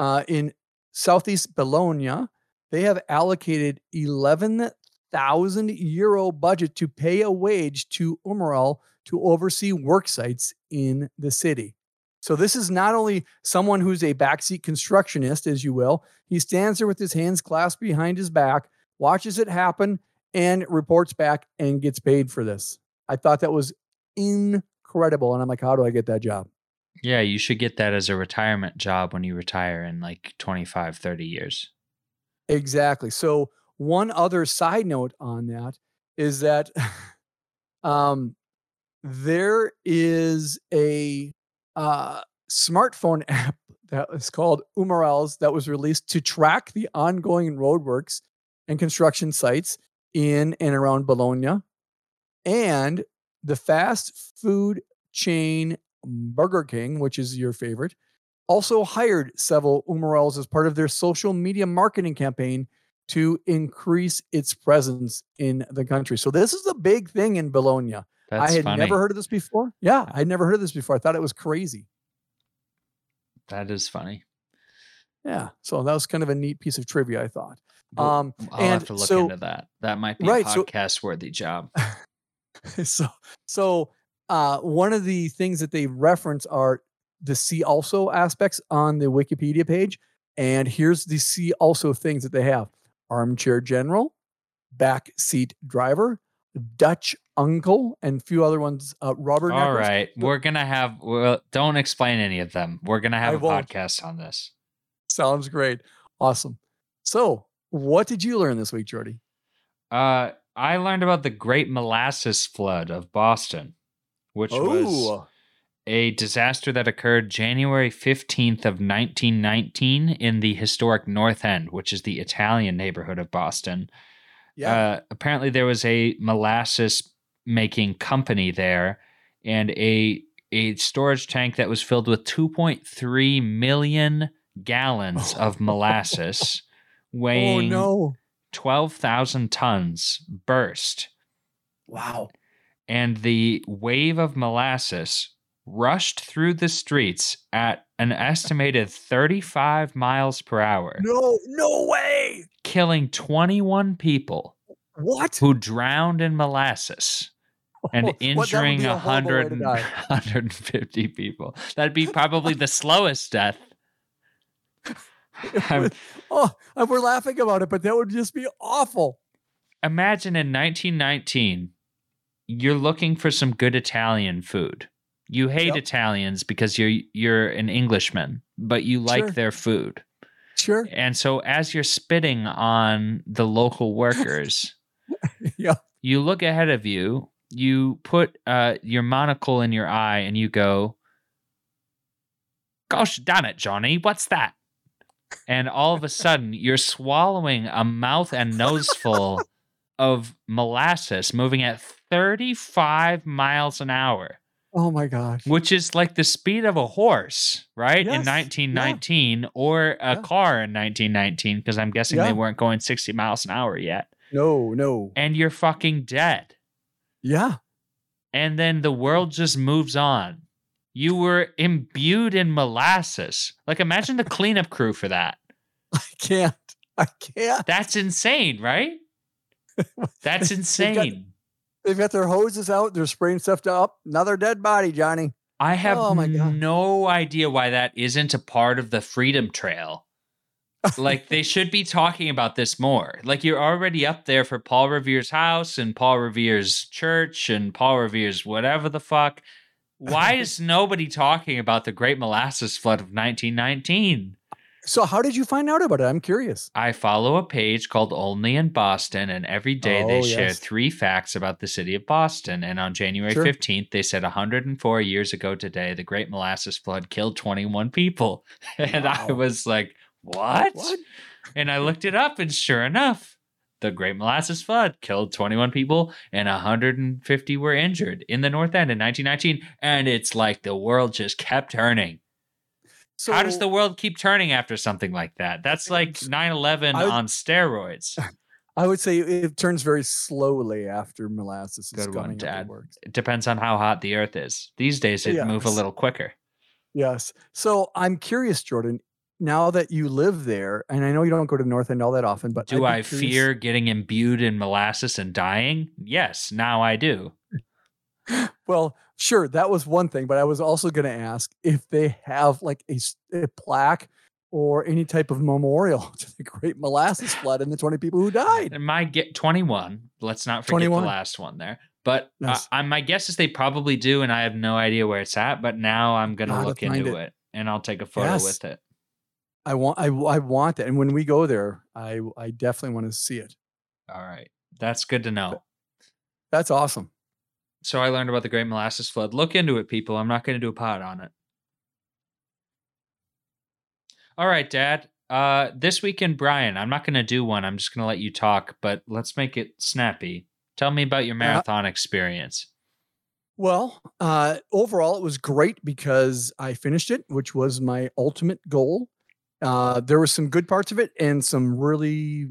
uh, in southeast Bologna, they have allocated 11,000 euro budget to pay a wage to Umarell to oversee work sites in the city. So this is not only someone who's a backseat constructionist, as you will. He stands there with his hands clasped behind his back, watches it happen, and reports back and gets paid for this. I thought that was incredible. And I'm like, how do I get that job? Yeah, you should get that as a retirement job when you retire in like 25, 30 years. Exactly. So one other side note on that is that um, there is a uh, smartphone app that is called Umarells that was released to track the ongoing roadworks and construction sites in and around Bologna. And the fast food chain Burger King, which is your favorite, also hired several Umarells as part of their social media marketing campaign to increase its presence in the country. So this is a big thing in Bologna. That's I had funny. never heard of this before. Yeah, I'd never heard of this before. I thought it was crazy. that is funny. Yeah. So that was kind of a neat piece of trivia, I thought. Um, I'll and have to look so- into that. That might be Right, a so- podcast worthy job. so so uh one of the things that they reference are the see also aspects on the Wikipedia page. And here's the see also things that they have armchair general, back seat driver, Dutch uncle, and a few other ones. Uh, Robert. All right, we're gonna have. Well, don't explain any of them. We're gonna have I a won't. podcast on this. Sounds great. Awesome. So, what did you learn this week, Jordy? Uh, I learned about the Great Molasses Flood of Boston, which was Oh, a disaster that occurred January 15th of 1919 in the historic North End, which is the Italian neighborhood of Boston. yeah. Uh, apparently, there was a molasses making company there, and a a storage tank that was filled with 2.3 million gallons of molasses, oh weighing no! 12,000 tons, burst, Wow. And the wave of molasses rushed through the streets at an estimated 35 miles per hour, No, no way. killing 21 people. What? who drowned in molasses and injuring be a a horrible way 100, 150 people. That'd be probably the slowest death. I'm- oh, and we're laughing about it, but that would just be awful. Imagine in 1919, you're looking for some good Italian food. You hate Yep. Italians because you're you're an Englishman, but you like Sure. their food. Sure. And so as you're spitting on the local workers, yeah. you look ahead of you, you put uh, your monocle in your eye, and you go, Gosh damn it, Johnny, what's that? And all of a sudden, you're swallowing a mouth and nose full of molasses moving at 35 miles an hour, Oh my gosh. which is like the speed of a horse, right? Yes, In 1919, or a Yeah. car in 1919, because I'm guessing Yeah. they weren't going 60 miles an hour yet. No, no. And you're fucking dead. Yeah. and then the world just moves on. You were imbued in molasses. Like imagine the cleanup crew for that. I can't. I can't. That's insane, right? That's insane. They've got their hoses out. They're spraying stuff up. Another dead body, Johnny. I have Oh my God. no idea why that isn't a part of the Freedom Trail. like they should be talking about this more. Like you're already up there for Paul Revere's house and Paul Revere's church and Paul Revere's whatever the fuck. Why is nobody talking about the Great Molasses Flood of 1919? So, how did you find out about it? I'm curious. I follow a page called Only in Boston, and every day they Oh, share yes. three facts about the city of Boston. And on January Sure. 15th, they said 104 years ago today, the Great Molasses Flood killed 21 people. And I was like, what? What? And I looked it up, and sure enough, the Great Molasses Flood killed 21 people and 150 were injured in the North End in 1919. And it's like the world just kept turning. So, How does the world keep turning after something like that? That's like It's- 9 11 on steroids. I would say it turns very slowly after molasses is Good one, coming. Dad. It depends on how hot the earth is. These days, it move a little quicker. Yes. So I'm curious, Jordan. Now that you live there, and I know you don't go to the North End all that often, but Do I curious- fear getting imbued in molasses and dying? Yes, now I do. Well, sure, that was one thing, but I was also going to ask if they have like a plaque or any type of memorial to the Great Molasses Flood and the 20 people who died. And my get 21. Let's not forget 21. the last one there. But uh, I, my guess is they probably do, and I have no idea where it's at. But now I'm gonna look into it. it. and I'll take a photo Yes. with it. I want, I, I want that, and when we go there, I, I definitely want to see it. All right, that's good to know. That's awesome. So I learned about the Great Molasses Flood. Look into it, people. I'm not going to do a pod on it. All right, Dad. Uh, this weekend, Brian. I'm not going to do one. I'm just going to let you talk, but let's make it snappy. Tell me about your marathon experience. Well, uh, overall, it was great because I finished it, which was my ultimate goal. Uh, there were some good parts of it and some really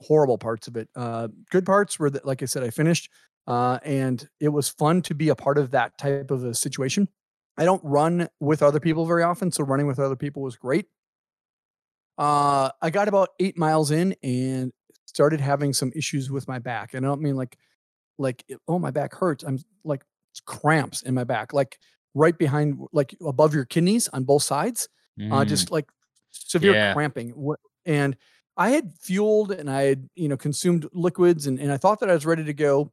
horrible parts of it. Uh, good parts were that, like I said, I finished, uh, and it was fun to be a part of that type of a situation. I don't run with other people very often, so running with other people was great. Uh, I got about eight miles in and started having some issues with my back, and I don't mean like like oh my back hurts i'm like it's cramps in my back like right behind like above your kidneys on both sides uh Mm, just like severe Yeah. cramping and i had fueled and i had you know consumed liquids and, and i thought that i was ready to go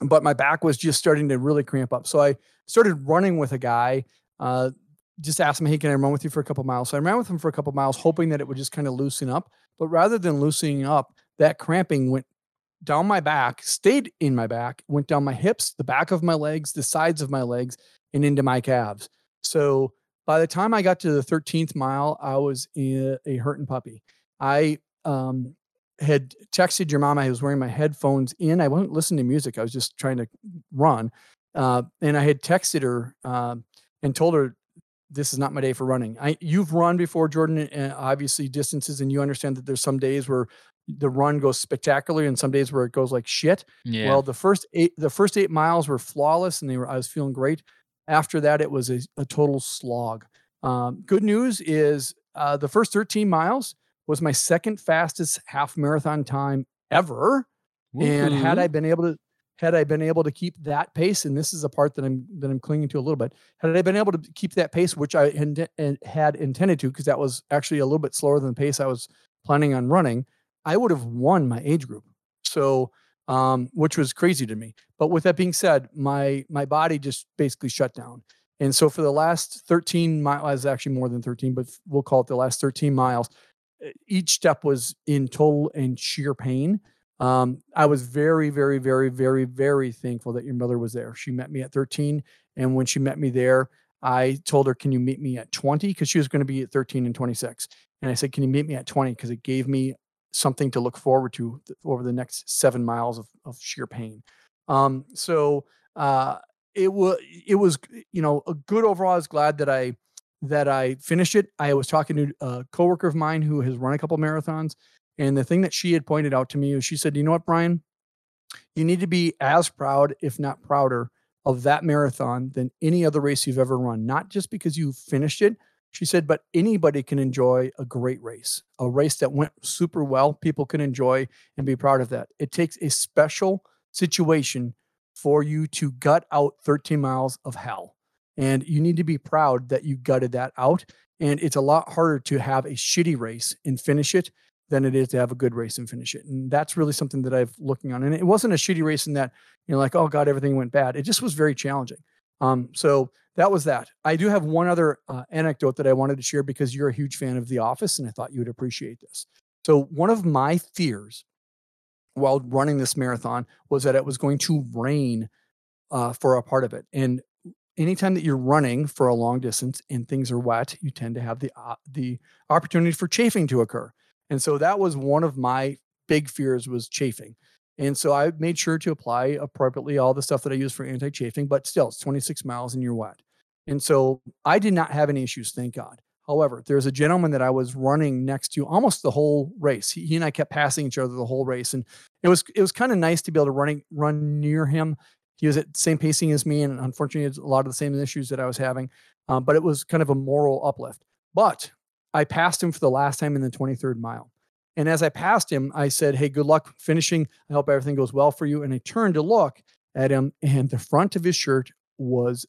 but my back was just starting to really cramp up so i started running with a guy uh just asked him hey can i run with you for a couple miles so i ran with him for a couple miles hoping that it would just kind of loosen up but rather than loosening up that cramping went down my back, stayed in my back, went down my hips, the back of my legs, the sides of my legs, and into my calves. So by the time I got to the 13th mile, I was a, a hurting puppy. I um, had texted your mom. I was wearing my headphones in. I wasn't listening to music. I was just trying to run. Uh, and I had texted her um, and told her, this is not my day for running. I you've run before, Jordan, uh, obviously distances, and you understand that there's some days where the run goes spectacular and some days where it goes like shit. Yeah. Well, the first eight the first eight miles were flawless and they were I was feeling great. After that, it was a, a total slog. Um, good news is uh, the first 13 miles was my second fastest half marathon time ever. And had I been able to had I been able to keep that pace, and this is a part that I'm that I'm clinging to a little bit, had I been able to keep that pace, which I had, had intended to, because that was actually a little bit slower than the pace I was planning on running, I would have won my age group. So, um, which was crazy to me. But with that being said, my my body just basically shut down. And so for the last 13 miles, actually more than 13, but we'll call it the last 13 miles, each step was in total and sheer pain. Um, I was very, very, very, very, very thankful that your mother was there. She met me at 13. And when she met me there, I told her, Can you meet me at 20? Because she was going to be at 13 and 26. And I said, Can you meet me at 20? Because it gave me something to look forward to over the next seven miles of, of sheer pain. Um, so uh, it was it was you know a good overall. I was glad that I that I finished it. I was talking to a coworker of mine who has run a couple marathons, and the thing that she had pointed out to me was she said, "You know what, Brian? You need to be as proud, if not prouder, of that marathon than any other race you've ever run. Not just because you finished it, She said, but anybody can enjoy a great race, a race that went super well. People can enjoy and be proud of that. It takes a special situation for you to gut out 13 miles of hell. And you need to be proud that you gutted that out. And it's a lot harder to have a shitty race and finish it than it is to have a good race and finish it. And that's really something that I've looking on. And it wasn't a shitty race in that, you know, like, oh God, everything went bad. It just was very challenging. Um, so that was that. I do have one other uh, anecdote that I wanted to share because you're a huge fan of The Office, and I thought you would appreciate this. So one of my fears while running this marathon was that it was going to rain uh, for a part of it. And anytime that you're running for a long distance and things are wet, you tend to have the uh, the opportunity for chafing to occur. And so that was one of my big fears was chafing. And so I made sure to apply appropriately all the stuff that I use for anti-chafing, but still it's 26 miles and you're wet. And so I did not have any issues, thank God. However, there's a gentleman that I was running next to almost the whole race. He, he and I kept passing each other the whole race, and it was it was kind of nice to be able to running run near him. He was at the same pacing as me, and unfortunately, a lot of the same issues that I was having. Um, but it was kind of a moral uplift. But I passed him for the last time in the 23rd mile. And as I passed him, I said, Hey, good luck finishing. I hope everything goes well for you. And I turned to look at him, and the front of his shirt was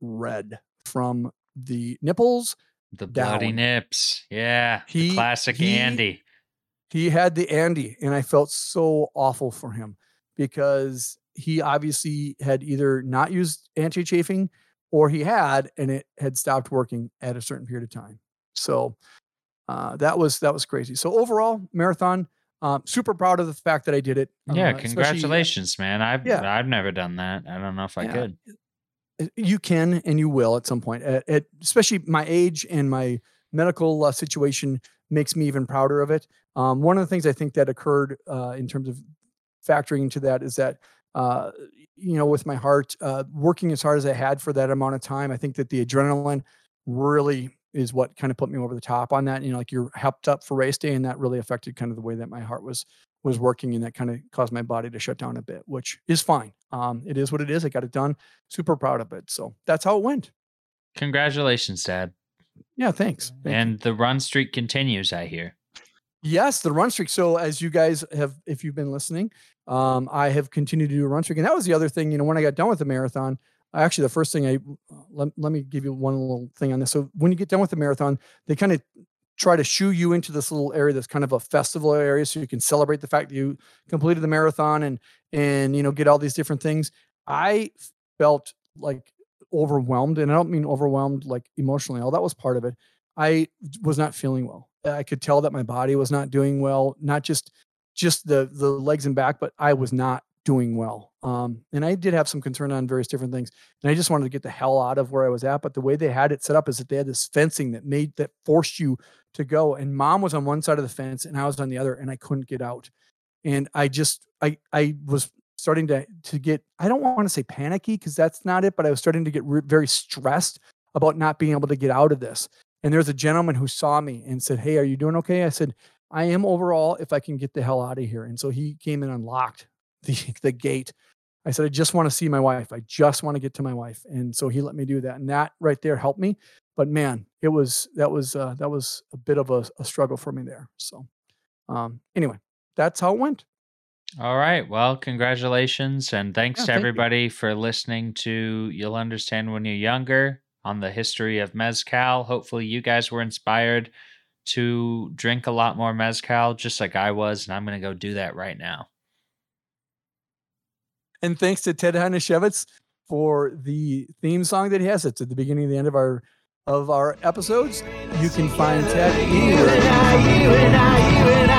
red from the nipples the bloody nips. Yeah. He- the classic he- Andy. He had the Andy, and I felt so awful for him because he obviously had either not used anti chafing or he had, and it had stopped working at a certain period of time. So uh, that was that was crazy. So overall, marathon, um, super proud of the fact that I did it. Yeah, uh, congratulations, man. I've Yeah. I've never done that. I don't know if I Yeah. could. Uh, you can and you will at some point at, at especially my age and my medical uh, situation makes me even prouder of it um, one of the things i think that occurred uh, in terms of factoring into that is that uh, you know with my heart uh, working as hard as i had for that amount of time i think that the adrenaline really is what kind of put me over the top on that you know like you're helped up for race day and that really affected kind of the way that my heart was was working and that kind of caused my body to shut down a bit which is fine um, it is what it is i got it done super proud of it. So that's how it went. Congratulations, Dad. Yeah, thanks. Thank you. and the run streak continues, I hear. Yes, the run streak. So as you guys have, if you've been listening, um, I have continued to do a run streak, and that was the other thing. You know, when I got done with the marathon, actually the first thing I let, let me give you one little thing on this. So when you get done with the marathon, they kind of try to shoo you into this little area that's kind of a festival area so you can celebrate the fact that you completed the marathon and and you know get all these different things i felt like overwhelmed and i don't mean overwhelmed like emotionally all that was part of it i was not feeling well i could tell that my body was not doing well not just just the the legs and back but i was not doing well um and i did have some concern on various different things and i just wanted to get the hell out of where i was at but the way they had it set up is that they had this fencing that made that forced you to go and mom was on one side of the fence and i was on the other and i couldn't get out and i just i i was starting to to get i don't want to say panicky because that's not it but i was starting to get re- very stressed about not being able to get out of this and there's a gentleman who saw me and said hey are you doing okay? I said i am overall if i can get the hell out of here. And so he came and unlocked the the gate. I said i just want to see my wife. I just want to get to my wife. And so he let me do that and that right there helped me. But man it was that was uh, that was a bit of a, a struggle for me there. So um anyway that's how it went. All right. Well, congratulations. And thanks Yeah, to thank you. everybody for listening to You'll Understand When You're Younger on the history of Mezcal. Hopefully, you guys were inspired to drink a lot more Mezcal, just like I was. And I'm going to go do that right now. And thanks to Ted Hanashevitz for the theme song that he has. It's at the beginning and the end of our of our episodes. You can find Ted You anywhere.